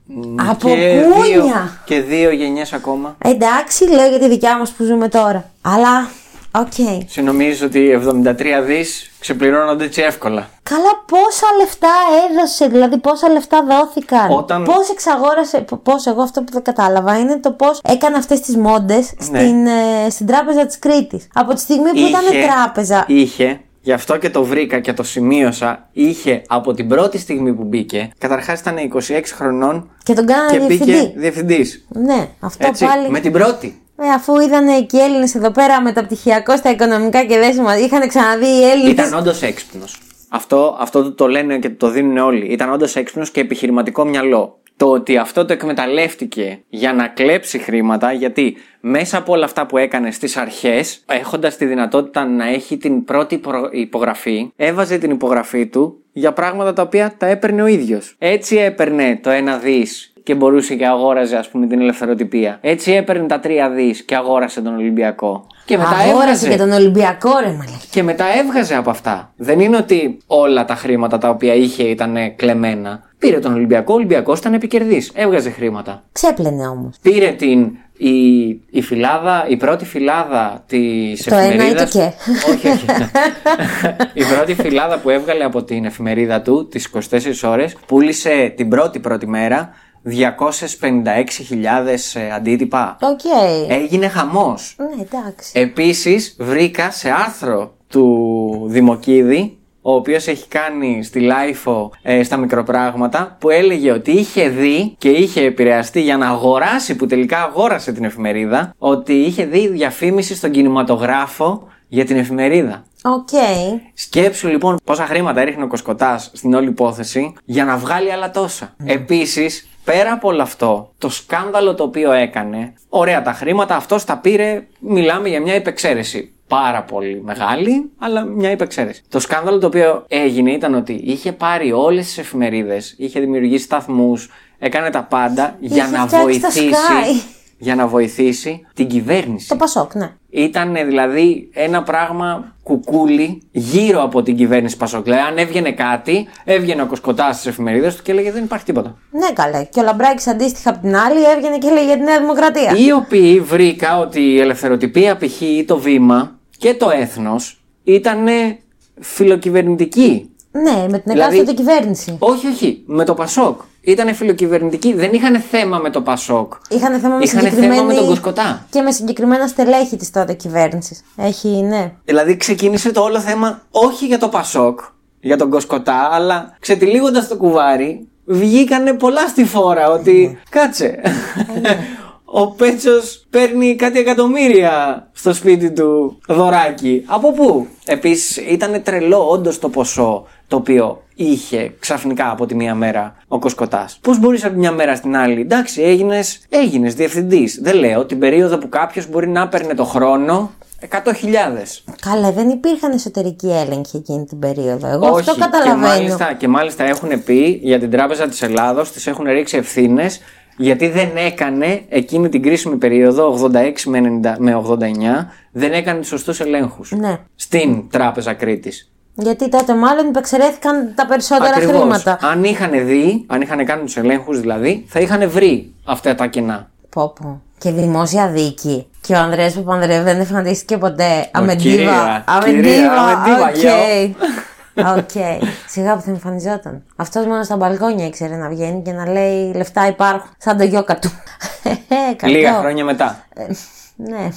από και δύο, κούνια. και δύο γενιές ακόμα. Εντάξει, λέω για τη δικιά μας που ζούμε τώρα. Αλλά, οκ. Συ νομίζεις ότι 73 δις ξεπληρώνονται έτσι εύκολα. Καλά, πόσα λεφτά έδωσε, δηλαδή πόσα λεφτά δόθηκαν. Όταν- Πώς εξαγόρασε, πώς εγώ αυτό που δεν κατάλαβα είναι το πώς έκανε αυτές τις μόντες στην, ε, στην τράπεζα της Κρήτης. Από τη στιγμή που ήταν τράπεζα. Είχε, γι' αυτό και το βρήκα και το σημείωσα, είχε από την πρώτη στιγμή που μπήκε, καταρχάς ήταν 26 χρονών Και τον κάνανε και μπήκε διευθυντή. διευθυντής. Ναι, αυτό Έτσι, πάλι. με την πρώτη. Ε, αφού είδαν και οι Έλληνες εδώ πέρα μεταπτυχιακό στα οικονομικά και δέσιμα, είχαν ξαναδεί οι Έλληνες. Ήταν όντως έξυπνος. Αυτό, αυτό το, το λένε και το δίνουν όλοι. Ήταν όντως έξυπνος και επιχειρηματικό μυαλό. Το ότι αυτό το εκμεταλλεύτηκε για να κλέψει χρήματα, γιατί μέσα από όλα αυτά που έκανε στις αρχές, έχοντας τη δυνατότητα να έχει την πρώτη προ- υπογραφή, έβαζε την υπογραφή του για πράγματα τα οποία τα έπαιρνε ο ίδιος. Έτσι έπαιρνε το ένα δις και μπορούσε και αγόραζε, ας πούμε, την ελευθεροτυπία. Έτσι έπαιρνε τα τρία δις και αγόρασε τον Ολυμπιακό. Και μετά Αγόρασε έβγαζε. και τον Ολυμπιακό, ρε μαλακά. Και μετά έβγαζε από αυτά. Δεν είναι ότι όλα τα χρήματα τα οποία είχε ήταν κλεμμένα. Πήρε τον Ολυμπιακό, ο Ολυμπιακός ήταν επικερδής. Έβγαζε χρήματα. Ξέπλαινε όμως. Πήρε την. Η, η φυλάδα, η πρώτη φυλάδα της Το ένα ή το εφημερίδας. και. όχι, όχι. η πρώτη φυλάδα που έβγαλε από την εφημερίδα του, τις 24 ώρες, πούλησε την πρώτη πρώτη μέρα 256.000 ε, αντίτυπα. Οκ. Έγινε χαμός. Ναι, εντάξει. Επίσης βρήκα σε άρθρο του Δημοκίδη ο οποίος έχει κάνει στη Lifo ε, στα μικροπράγματα που έλεγε ότι είχε δει και είχε επηρεαστεί για να αγοράσει που τελικά αγόρασε την εφημερίδα ότι είχε δει διαφήμιση στον κινηματογράφο για την εφημερίδα. Οκ. Σκέψου λοιπόν πόσα χρήματα έριχνε ο Κοσκωτάς στην όλη υπόθεση για να βγάλει άλλα τόσα. Επίσης, πέρα από όλο αυτό, το σκάνδαλο το οποίο έκανε, ωραία τα χρήματα, αυτός τα πήρε, μιλάμε για μια υπεξαίρεση. Πάρα πολύ μεγάλη, αλλά μια υπεξαίρεση. Το σκάνδαλο το οποίο έγινε ήταν ότι είχε πάρει όλες τις εφημερίδες, είχε δημιουργήσει σταθμούς, έκανε τα πάντα για Είχε να φτιάξει το βοηθήσει. Sky. για να βοηθήσει την κυβέρνηση. Το Πασόκ, ναι. Ήταν δηλαδή ένα πράγμα κουκούλι γύρω από την κυβέρνηση Πασόκ. Δηλαδή, αν έβγαινε κάτι, έβγαινε ο Κοσκοτάς στις εφημερίδες του και έλεγε Δεν υπάρχει τίποτα. Ναι, καλέ. Και ο Λαμπράκης αντίστοιχα από την άλλη έβγαινε και έλεγε για τη Νέα Δημοκρατία. Οι οποίοι βρήκα ότι η ελευθεροτυπία π.χ. ή το βήμα και το έθνος ήταν φιλοκυβερνητικοί. Ναι, με την Δηλαδή- εκάστοτε κυβέρνηση. Όχι, όχι. Με το Πασόκ. Ήταν φιλοκυβερνητικοί. Δεν είχαν θέμα με το Πασόκ. Είχαν θέμα με Είχαν συγκεκριμένη... θέμα με τον Κοσκοτά. Και με συγκεκριμένα στελέχη της τότε κυβέρνησης. Έχει, ναι. Δηλαδή ξεκίνησε το όλο θέμα όχι για το Πασόκ, για τον Κοσκοτά, αλλά ξετυλίγοντας το κουβάρι, βγήκανε πολλά στη φόρα ότι κάτσε. (laughs) Ο Πέτσος παίρνει κάτι εκατομμύρια στο σπίτι του δωράκι. Από πού; Επίσης ήταν τρελό όντως το ποσό το οποίο είχε ξαφνικά από τη μία μέρα ο Κοσκοτάς. Πώς μπορείς από τη μια μέρα στην άλλη, εντάξει έγινες, έγινες διευθυντής. Δεν λέω την περίοδο που κάποιος μπορεί να παίρνει το χρόνο 100.000. Καλά, δεν υπήρχαν εσωτερικοί έλεγχοι εκείνη την περίοδο. Εγώ Όχι, αυτό καταλαβαίνω. Και μάλιστα, και μάλιστα έχουν πει για την Τράπεζα της Ελλάδος, της έχουν ρίξει ευθύνες γιατί δεν έκανε εκείνη την κρίσιμη περίοδο 86 με, 90, με 89, δεν έκανε τους σωστούς ελέγχους. Ναι. Στην Τράπεζα Κρήτης. Γιατί τότε μάλλον υπεξαιρέθηκαν τα περισσότερα χρήματα. Αν είχαν δει, αν είχαν κάνει τους ελέγχους δηλαδή, θα είχαν βρει αυτά τα κενά. Πω, πω. Και δημόσια δίκη. Και ο Ανδρέας Παπανδρέου δεν εμφανίστηκε ποτέ. Αμεντίβα. κυρία, Αμεντίβα. κυρία, αμεντίβα, OK. OK. Σιγά που θα εμφανιζόταν. Αυτός μόνο στα μπαλκόνια ήξερε να βγαίνει και να λέει λεφτά υπάρχουν. Σαν το γιόκα του. (laughs) Κακό. Λίγα χρόνια μετά. Ναι.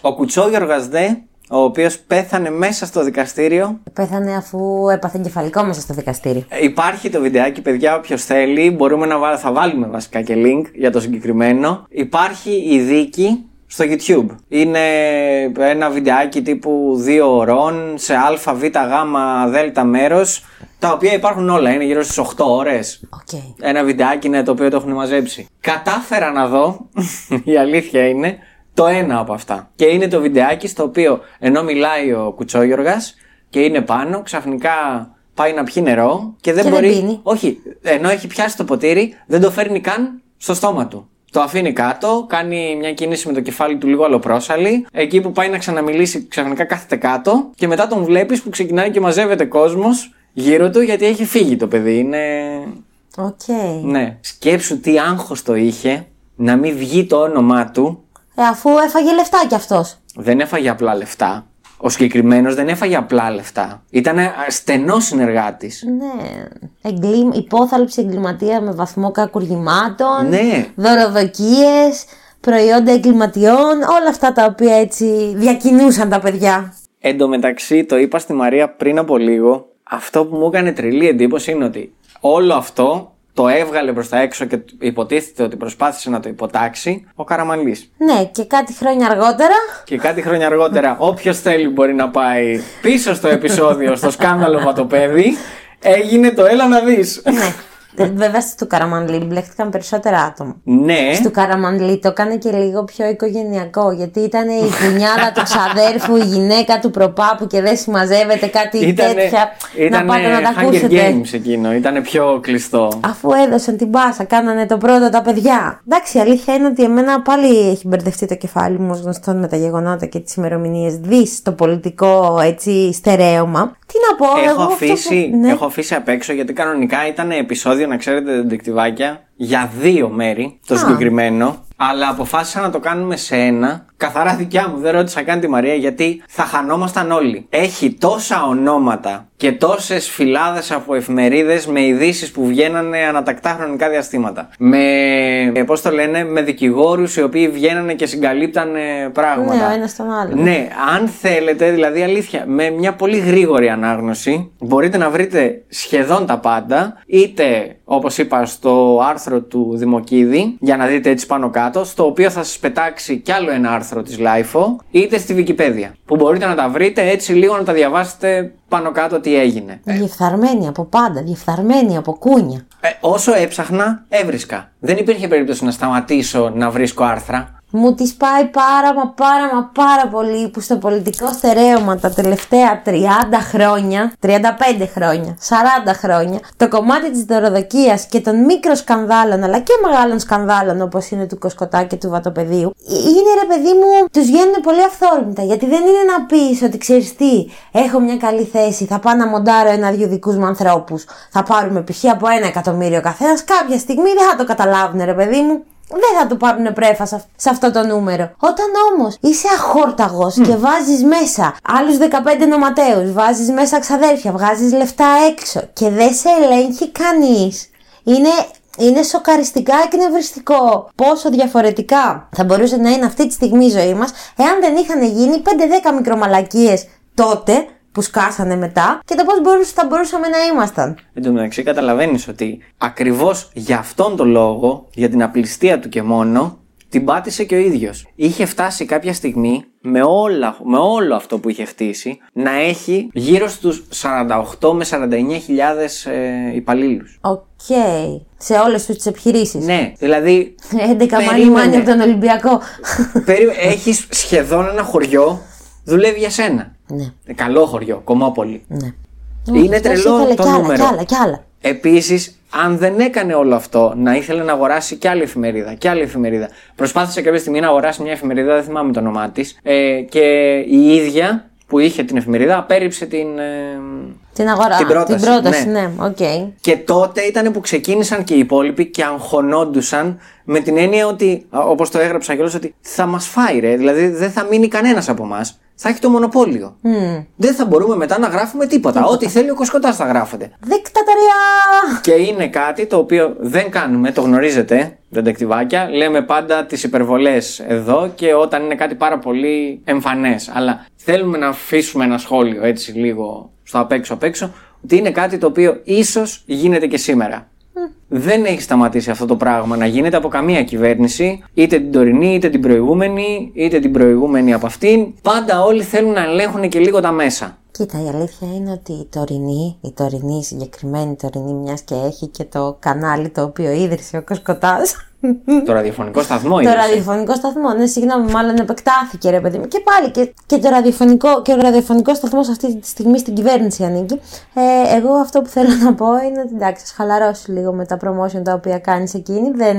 Ο Κουτσόγιοργας δε, ο οποίος πέθανε μέσα στο δικαστήριο, Πέθανε αφού έπαθε εγκεφαλικό μέσα στο δικαστήριο. Υπάρχει το βιντεάκι, παιδιά, όποιος θέλει. Μπορούμε να βάλουμε, θα βάλουμε βασικά και link για το συγκεκριμένο. Υπάρχει η δίκη στο YouTube. Είναι ένα βιντεάκι τύπου 2 ωρών σε α, β, γ, δ μέρος τα οποία υπάρχουν όλα. Είναι γύρω στις 8 ώρες. Οκ. Ένα βιντεάκι είναι το οποίο το έχουν μαζέψει. Κατάφερα να δω, (laughs) η αλήθεια είναι, το ένα από αυτά. Και είναι το βιντεάκι στο οποίο ενώ μιλάει ο Κουτσόγιοργας και είναι πάνω, ξαφνικά πάει να πιει νερό και δεν Και δεν μπορεί. πίνει. όχι, ενώ έχει πιάσει το ποτήρι, δεν το φέρνει καν στο στόμα του. Το αφήνει κάτω, κάνει μια κίνηση με το κεφάλι του λίγο αλλοπρόσαλλη. Εκεί που πάει να ξαναμιλήσει, ξαφνικά κάθεται κάτω και μετά τον βλέπεις που ξεκινάει και μαζεύεται κόσμος γύρω του γιατί έχει φύγει το παιδί. Είναι Οκ. ναι. Σκέψου τι άγχος το είχε να μην βγει το όνομά του. Ε, αφού έφαγε λεφτά κι αυτός. Δεν έφαγε απλά λεφτά. Ο συγκεκριμένος δεν έφαγε απλά λεφτά. Ήταν στενός συνεργάτης. Ναι. Εγκλήμ, υπόθαλψη εγκληματία με βαθμό κακουργημάτων. Ναι. Δωροδοκίες, προϊόντα εγκληματιών. Όλα αυτά τα οποία έτσι διακινούσαν τα παιδιά. Εν τω μεταξύ, το είπα στη Μαρία πριν από λίγο. Αυτό που μου έκανε τρελή εντύπωση είναι ότι όλο αυτό το έβγαλε προς τα έξω και υποτίθεται ότι προσπάθησε να το υποτάξει ο Καραμαλής. Ναι, και κάτι χρόνια αργότερα. Και κάτι χρόνια αργότερα, όποιος θέλει μπορεί να πάει πίσω στο επεισόδιο, στο σκάνδαλο Βατοπέδι, έγινε το έλα να δεις. Ναι. Βέβαια στο Καραμανλή μπλέχτηκαν περισσότερα άτομα. Ναι, Στο Καραμανλή το έκανε και λίγο πιο οικογενειακό. Γιατί ήταν η (laughs) κουνιάδα του ξαδέρφου, η γυναίκα του προπάπου και δεν συμμαζεύεται κάτι ήτανε, τέτοια. ήτανε να πάτε να τα Hunger ακούσετε. Games εκείνο, ήταν πιο κλειστό. Αφού έδωσαν την πάσα, κάνανε το πρώτο τα παιδιά. Εντάξει, η αλήθεια είναι ότι εμένα πάλι έχει μπερδευτεί το κεφάλι μου ως γνωστόν με τα γεγονότα και τις ημερομηνίες. Δει το πολιτικό έτσι στερέωμα. Τι να πω, εγώ Έχω αυτό αφήσει, που... ναι. έχω αφήσει απ' έξω γιατί κανονικά ήταν επεισόδιο, να ξέρετε, δεντεκτιβάκια για δύο μέρη το Α. συγκεκριμένο. Αλλά αποφάσισα να το κάνουμε σε ένα. Καθαρά δικιά μου, δεν ρώτησα καν τη Μαρία γιατί θα χανόμασταν όλοι. Έχει τόσα ονόματα και τόσες φυλάδες από εφημερίδες με ειδήσεις που βγαίνανε ανατακτά χρονικά διαστήματα. Με, ε, πώς το λένε, με δικηγόρους οι οποίοι βγαίνανε και συγκαλύπτανε πράγματα. Ναι, ο ένας τον άλλο. Ναι, αν θέλετε, δηλαδή αλήθεια, με μια πολύ γρήγορη ανάγνωση μπορείτε να βρείτε σχεδόν τα πάντα, είτε όπως είπα στο άρθρο του Δημοκίδη, για να δείτε έτσι πάνω κάτω, στο οποίο θα σας πετάξει κι άλλο ένα άρθρο της LIFO, είτε στη Wikipedia, που μπορείτε να τα βρείτε έτσι λίγο να τα διαβάσετε πάνω κάτω τι έγινε. Διεφθαρμένη από πάντα, διεφθαρμένη από κούνια. Ε, όσο έψαχνα, έβρισκα. Δεν υπήρχε περίπτωση να σταματήσω να βρίσκω άρθρα. Μου τη πάει πάρα μα πάρα μα πάρα πολύ που στο πολιτικό στερέωμα τα τελευταία 30 χρόνια, 35 χρόνια, 40 χρόνια, το κομμάτι της δωροδοκίας και των μικροσκανδάλων αλλά και μεγάλων σκανδάλων όπως είναι του Κοσκοτά και του Βατοπεδίου είναι ρε παιδί μου, τους βγαίνουν πολύ αυθόρμητα γιατί δεν είναι να πεις ότι ξέρεις τι, έχω μια καλή θέση, θα πάω να μοντάρω ένα-δυο δικούς μου ανθρώπους, θα πάρουμε π.χ. από ένα εκατομμύριο καθένας, κάποια στιγμή δεν θα το καταλάβουν ρε παιδί μου δεν θα του πάρουν πρέφα σε αυτό το νούμερο. Όταν όμως είσαι αχόρταγος και βάζεις μέσα άλλους 15 νοματέους, βάζεις μέσα ξαδέρφια, βγάζει λεφτά έξω και δεν σε ελέγχει κανείς. Είναι είναι σοκαριστικά εκνευριστικό πόσο διαφορετικά θα μπορούσε να είναι αυτή τη στιγμή η ζωή μας εάν δεν είχαν γίνει 5-10 μικρομαλακίες τότε που σκάσανε μετά και το πώς θα μπορούσαμε να ήμασταν. Εν τω μεταξύ, καταλαβαίνεις ότι ακριβώς για αυτόν τον λόγο, για την απληστία του και μόνο, την πάτησε και ο ίδιος. Είχε φτάσει κάποια στιγμή με, όλα, με όλο αυτό που είχε χτίσει να έχει γύρω στους 48 με 49 χιλιάδες ε, υπαλλήλους. OK. Okay. Σε όλες τις επιχειρήσεις. Ναι, δηλαδή... 11 μάνι μάνι από τον Ολυμπιακό. Περί... Έχεις σχεδόν ένα χωριό, δουλεύει για σένα. Ναι. Ε, καλό χωριό, Κομμόπολη. Ναι. Είναι τρελό το νούμερο. Κι άλλα, κι άλλα. Επίσης, αν δεν έκανε όλο αυτό, να ήθελε να αγοράσει κι άλλη εφημερίδα, κι άλλη εφημερίδα. Προσπάθησε κάποια στιγμή να αγοράσει μια εφημερίδα, δεν θυμάμαι το όνομά της, ε, και η ίδια που είχε την εφημερίδα απέρριψε την. Ε, την αγορά, την πρόταση. Την πρόταση ναι, ναι okay. Και τότε ήταν που ξεκίνησαν και οι υπόλοιποι και αγχωνόντουσαν με την έννοια ότι, όπως το έγραψα κιόλας, ότι θα μας φάει ρε. Δηλαδή δεν θα μείνει κανένας από εμάς θα έχει το μονοπόλιο. Mm. Δεν θα μπορούμε μετά να γράφουμε τίποτα. Ό,τι θέλει ο Κοσκοτάς θα γράφεται. Δικτατορία! Και είναι κάτι το οποίο δεν κάνουμε, το γνωρίζετε, δεντεκτιβάκια. Λέμε πάντα τις υπερβολές εδώ και όταν είναι κάτι πάρα πολύ εμφανές. Αλλά θέλουμε να αφήσουμε ένα σχόλιο έτσι λίγο στο απ' έξω απ' έξω, ότι είναι κάτι το οποίο ίσως γίνεται και σήμερα. Δεν έχει σταματήσει αυτό το πράγμα να γίνεται από καμία κυβέρνηση, είτε την τωρινή, είτε την προηγούμενη, είτε την προηγούμενη από αυτήν. Πάντα όλοι θέλουν να ελέγχουν και λίγο τα μέσα. Κοίτα, η αλήθεια είναι ότι η τωρινή, η τωρινή, συγκεκριμένη τωρινή, μιας και έχει και το κανάλι το οποίο ίδρυσε ο Κοσκοτά. Το ραδιοφωνικό σταθμό Το ραδιοφωνικό σταθμό, ναι, συγγνώμη, μάλλον επεκτάθηκε ρε παιδί μου. Και πάλι και, και, το ραδιοφωνικό, και ο ραδιοφωνικός σταθμός αυτή τη στιγμή στην κυβέρνηση ανήκει. Ε, εγώ αυτό που θέλω να πω είναι ότι εντάξει, χαλαρώσει λίγο με τα promotion τα οποία κάνεις εκείνη. Δεν,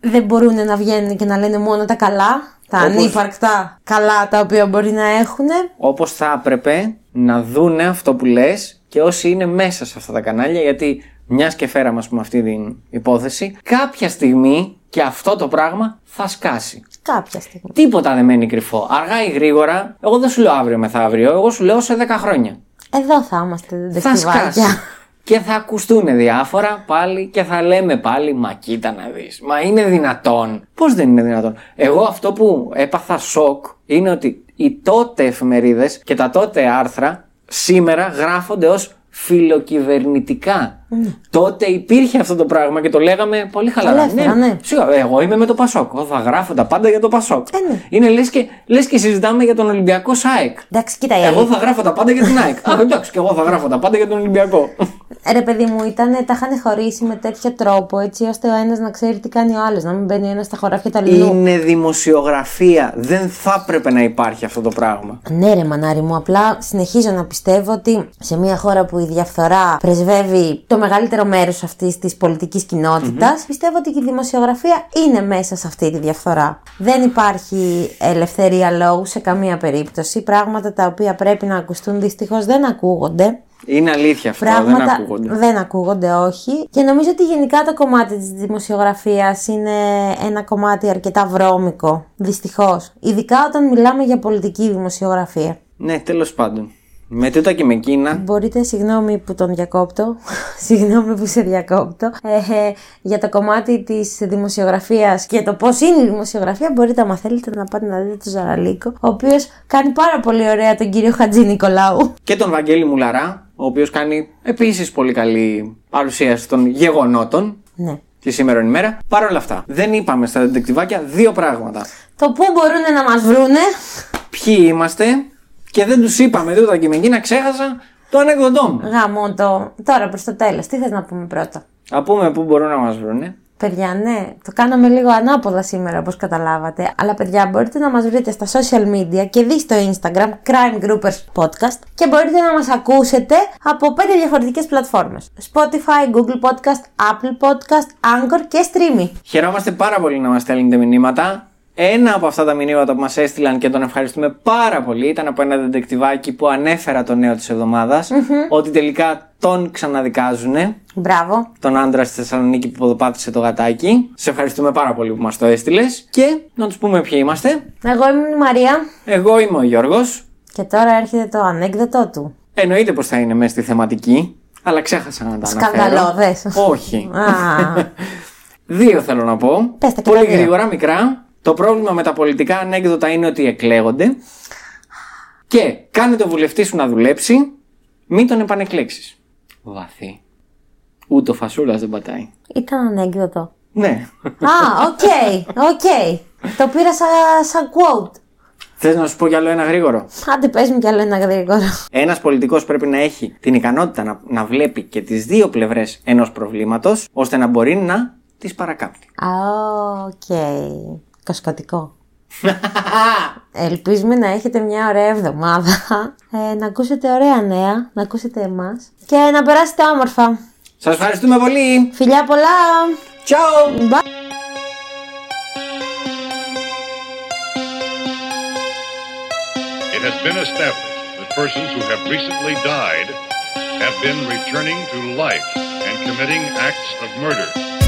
δεν μπορούν να βγαίνουν και να λένε μόνο τα καλά. Τα Όπως... ανύπαρκτα καλά τα οποία μπορεί να έχουν. Όπως θα έπρεπε να δούνε αυτό που λες και όσοι είναι μέσα σε αυτά τα κανάλια, γιατί μιας και φέραμε ας πούμε αυτή την υπόθεση, κάποια στιγμή και αυτό το πράγμα θα σκάσει. Κάποια στιγμή. Τίποτα δεν μένει κρυφό. Αργά ή γρήγορα, εγώ δεν σου λέω αύριο μεθαύριο, εγώ σου λέω σε 10 χρόνια. Εδώ θα είμαστε, δεν Θα σκάσει. Και θα ακουστούν διάφορα πάλι και θα λέμε πάλι Μα κοίτα να δεις, Μα είναι δυνατόν Πώς δεν είναι δυνατόν; Εγώ αυτό που έπαθα σοκ Είναι ότι οι τότε εφημερίδες Και τα τότε άρθρα Σήμερα γράφονται ως φιλοκυβερνητικά. Ναι. Τότε υπήρχε αυτό το πράγμα και το λέγαμε πολύ χαλαρά. Ελεύθερα, ναι, ναι. εγώ είμαι με το Πασόκ. Εγώ θα γράφω τα πάντα για το Πασόκ. Ε, ναι. Είναι λες και, λες και συζητάμε για τον Ολυμπιακό ΣΑΕΚ. Εντάξει, κοίτα, εγώ θα γράφω τα πάντα για την ΑΕΚ. Α, εντάξει, και εγώ θα γράφω τα πάντα για τον Ολυμπιακό. Ρε παιδί μου, ήταν, τα είχαν χωρίσει με τέτοιο τρόπο έτσι ώστε ο ένας να ξέρει τι κάνει ο άλλος, να μην μπαίνει ένας στα χωράφια τα αλλού. Είναι δημοσιογραφία. Δεν θα έπρεπε να υπάρχει αυτό το πράγμα. Ναι, ρε μανάρι μου, απλά συνεχίζω να πιστεύω ότι σε μια χώρα που η διαφθορά πρεσβεύει το μεγαλύτερο μέρος αυτής της πολιτικής πιστεύω ότι και η δημοσιογραφία είναι μέσα σε αυτή τη διαφθορά. Δεν υπάρχει ελευθερία λόγου σε καμία περίπτωση. Πράγματα τα οποία πρέπει να ακουστούν δυστυχώς δεν ακούγονται. Είναι αλήθεια αυτό, Πράγματα δεν ακούγονται. Δεν ακούγονται, όχι. Και νομίζω ότι γενικά το κομμάτι της δημοσιογραφίας είναι ένα κομμάτι αρκετά βρώμικο, δυστυχώς. Ειδικά όταν μιλάμε για πολιτική δημοσιογραφία. Ναι, τέλος πάντων. Με τούτα και με εκείνα. Μπορείτε, συγγνώμη που τον διακόπτω, (laughs) συγγνώμη που σε διακόπτω, ε, ε, για το κομμάτι της δημοσιογραφίας και το πώς είναι η δημοσιογραφία μπορείτε άμα θέλετε να πάτε να δείτε τον Ζαραλίκο, ο οποίος κάνει πάρα πολύ ωραία τον κύριο Χατζή Νικολάου. Και τον Βαγγέλη Μουλαρά, ο οποίος κάνει επίσης πολύ καλή παρουσίαση των γεγονότων. Ναι. Τη σήμερα ημέρα. Παρ' όλα αυτά, δεν είπαμε στα δεντεκτιβάκια δύο πράγματα. Το πού μπορούν να μας βρούνε. Ποιοι είμαστε, και δεν τους είπαμε τίποτα και με εκείνα ξέχασα το ανεκδοτό μου. Γάμο το. Τώρα προς το τέλος, τι θες να πούμε πρώτα; Να πούμε πού μπορούν να μας βρουν. Παιδιά, ναι, το κάναμε λίγο ανάποδα σήμερα όπως καταλάβατε. Αλλά παιδιά, μπορείτε να μας βρείτε στα social media και δει στο Instagram Crime Groupers Podcast και μπορείτε να μας ακούσετε από πέντε διαφορετικές πλατφόρμες. Spotify, Google Podcast, Apple Podcast, Anchor και Streamy. Χαιρόμαστε πάρα πολύ να μας στέλνετε μηνύματα. Ένα από αυτά τα μηνύματα που μας έστειλαν και τον ευχαριστούμε πάρα πολύ ήταν από ένα δεντεκτιβάκι που ανέφερα το νέο της εβδομαδα ότι τελικά τον ξαναδικάζουν. Μπράβο. Τον άντρα στη Θεσσαλονίκη που ποδοπάτησε το γατάκι. Σε ευχαριστούμε πάρα πολύ που μας το έστειλες. Και να τους πούμε ποιοι είμαστε. Εγώ είμαι η Μαρία Εγώ είμαι ο Γιώργος. και τώρα έρχεται το ανέκδοτο του. Εννοείται πως θα είναι μέσα στη θεματική. Αλλά ξέχασα να τα αναφέρω. Σκανδαλώδες. Όχι. Α. (laughs) Δύο θέλω να πω. Πες τα και Πολύ τα δύο. γρήγορα, μικρά. Το πρόβλημα με τα πολιτικά ανέκδοτα είναι ότι εκλέγονται. Και κάνε το βουλευτή σου να δουλέψει, μην τον επανεκλέξεις. Βαθύ. Ούτε ο φασούλας δεν πατάει. Ήταν ανέκδοτο. Ναι. Α, OK, OK. Το πήρα σαν, σαν quote. Θες να σου πω κι άλλο ένα γρήγορο; Άντε πες μου κι άλλο ένα γρήγορο. Ένας πολιτικός πρέπει να έχει την ικανότητα να, να βλέπει και τις δύο πλευρές ενός προβλήματος, ώστε να μπορεί να τις παρακάμπτει. Α, οκ. Κασκοτικό. (laughs) Ελπίζουμε να έχετε μια ωραία εβδομάδα, ε, να ακούσετε ωραία νέα, να ακούσετε εμάς και να περάσετε όμορφα. Σας ευχαριστούμε πολύ. Φιλιά πολλά! Ciao! Bye! It has been established that persons who have recently died have been returning to life and committing acts of murder.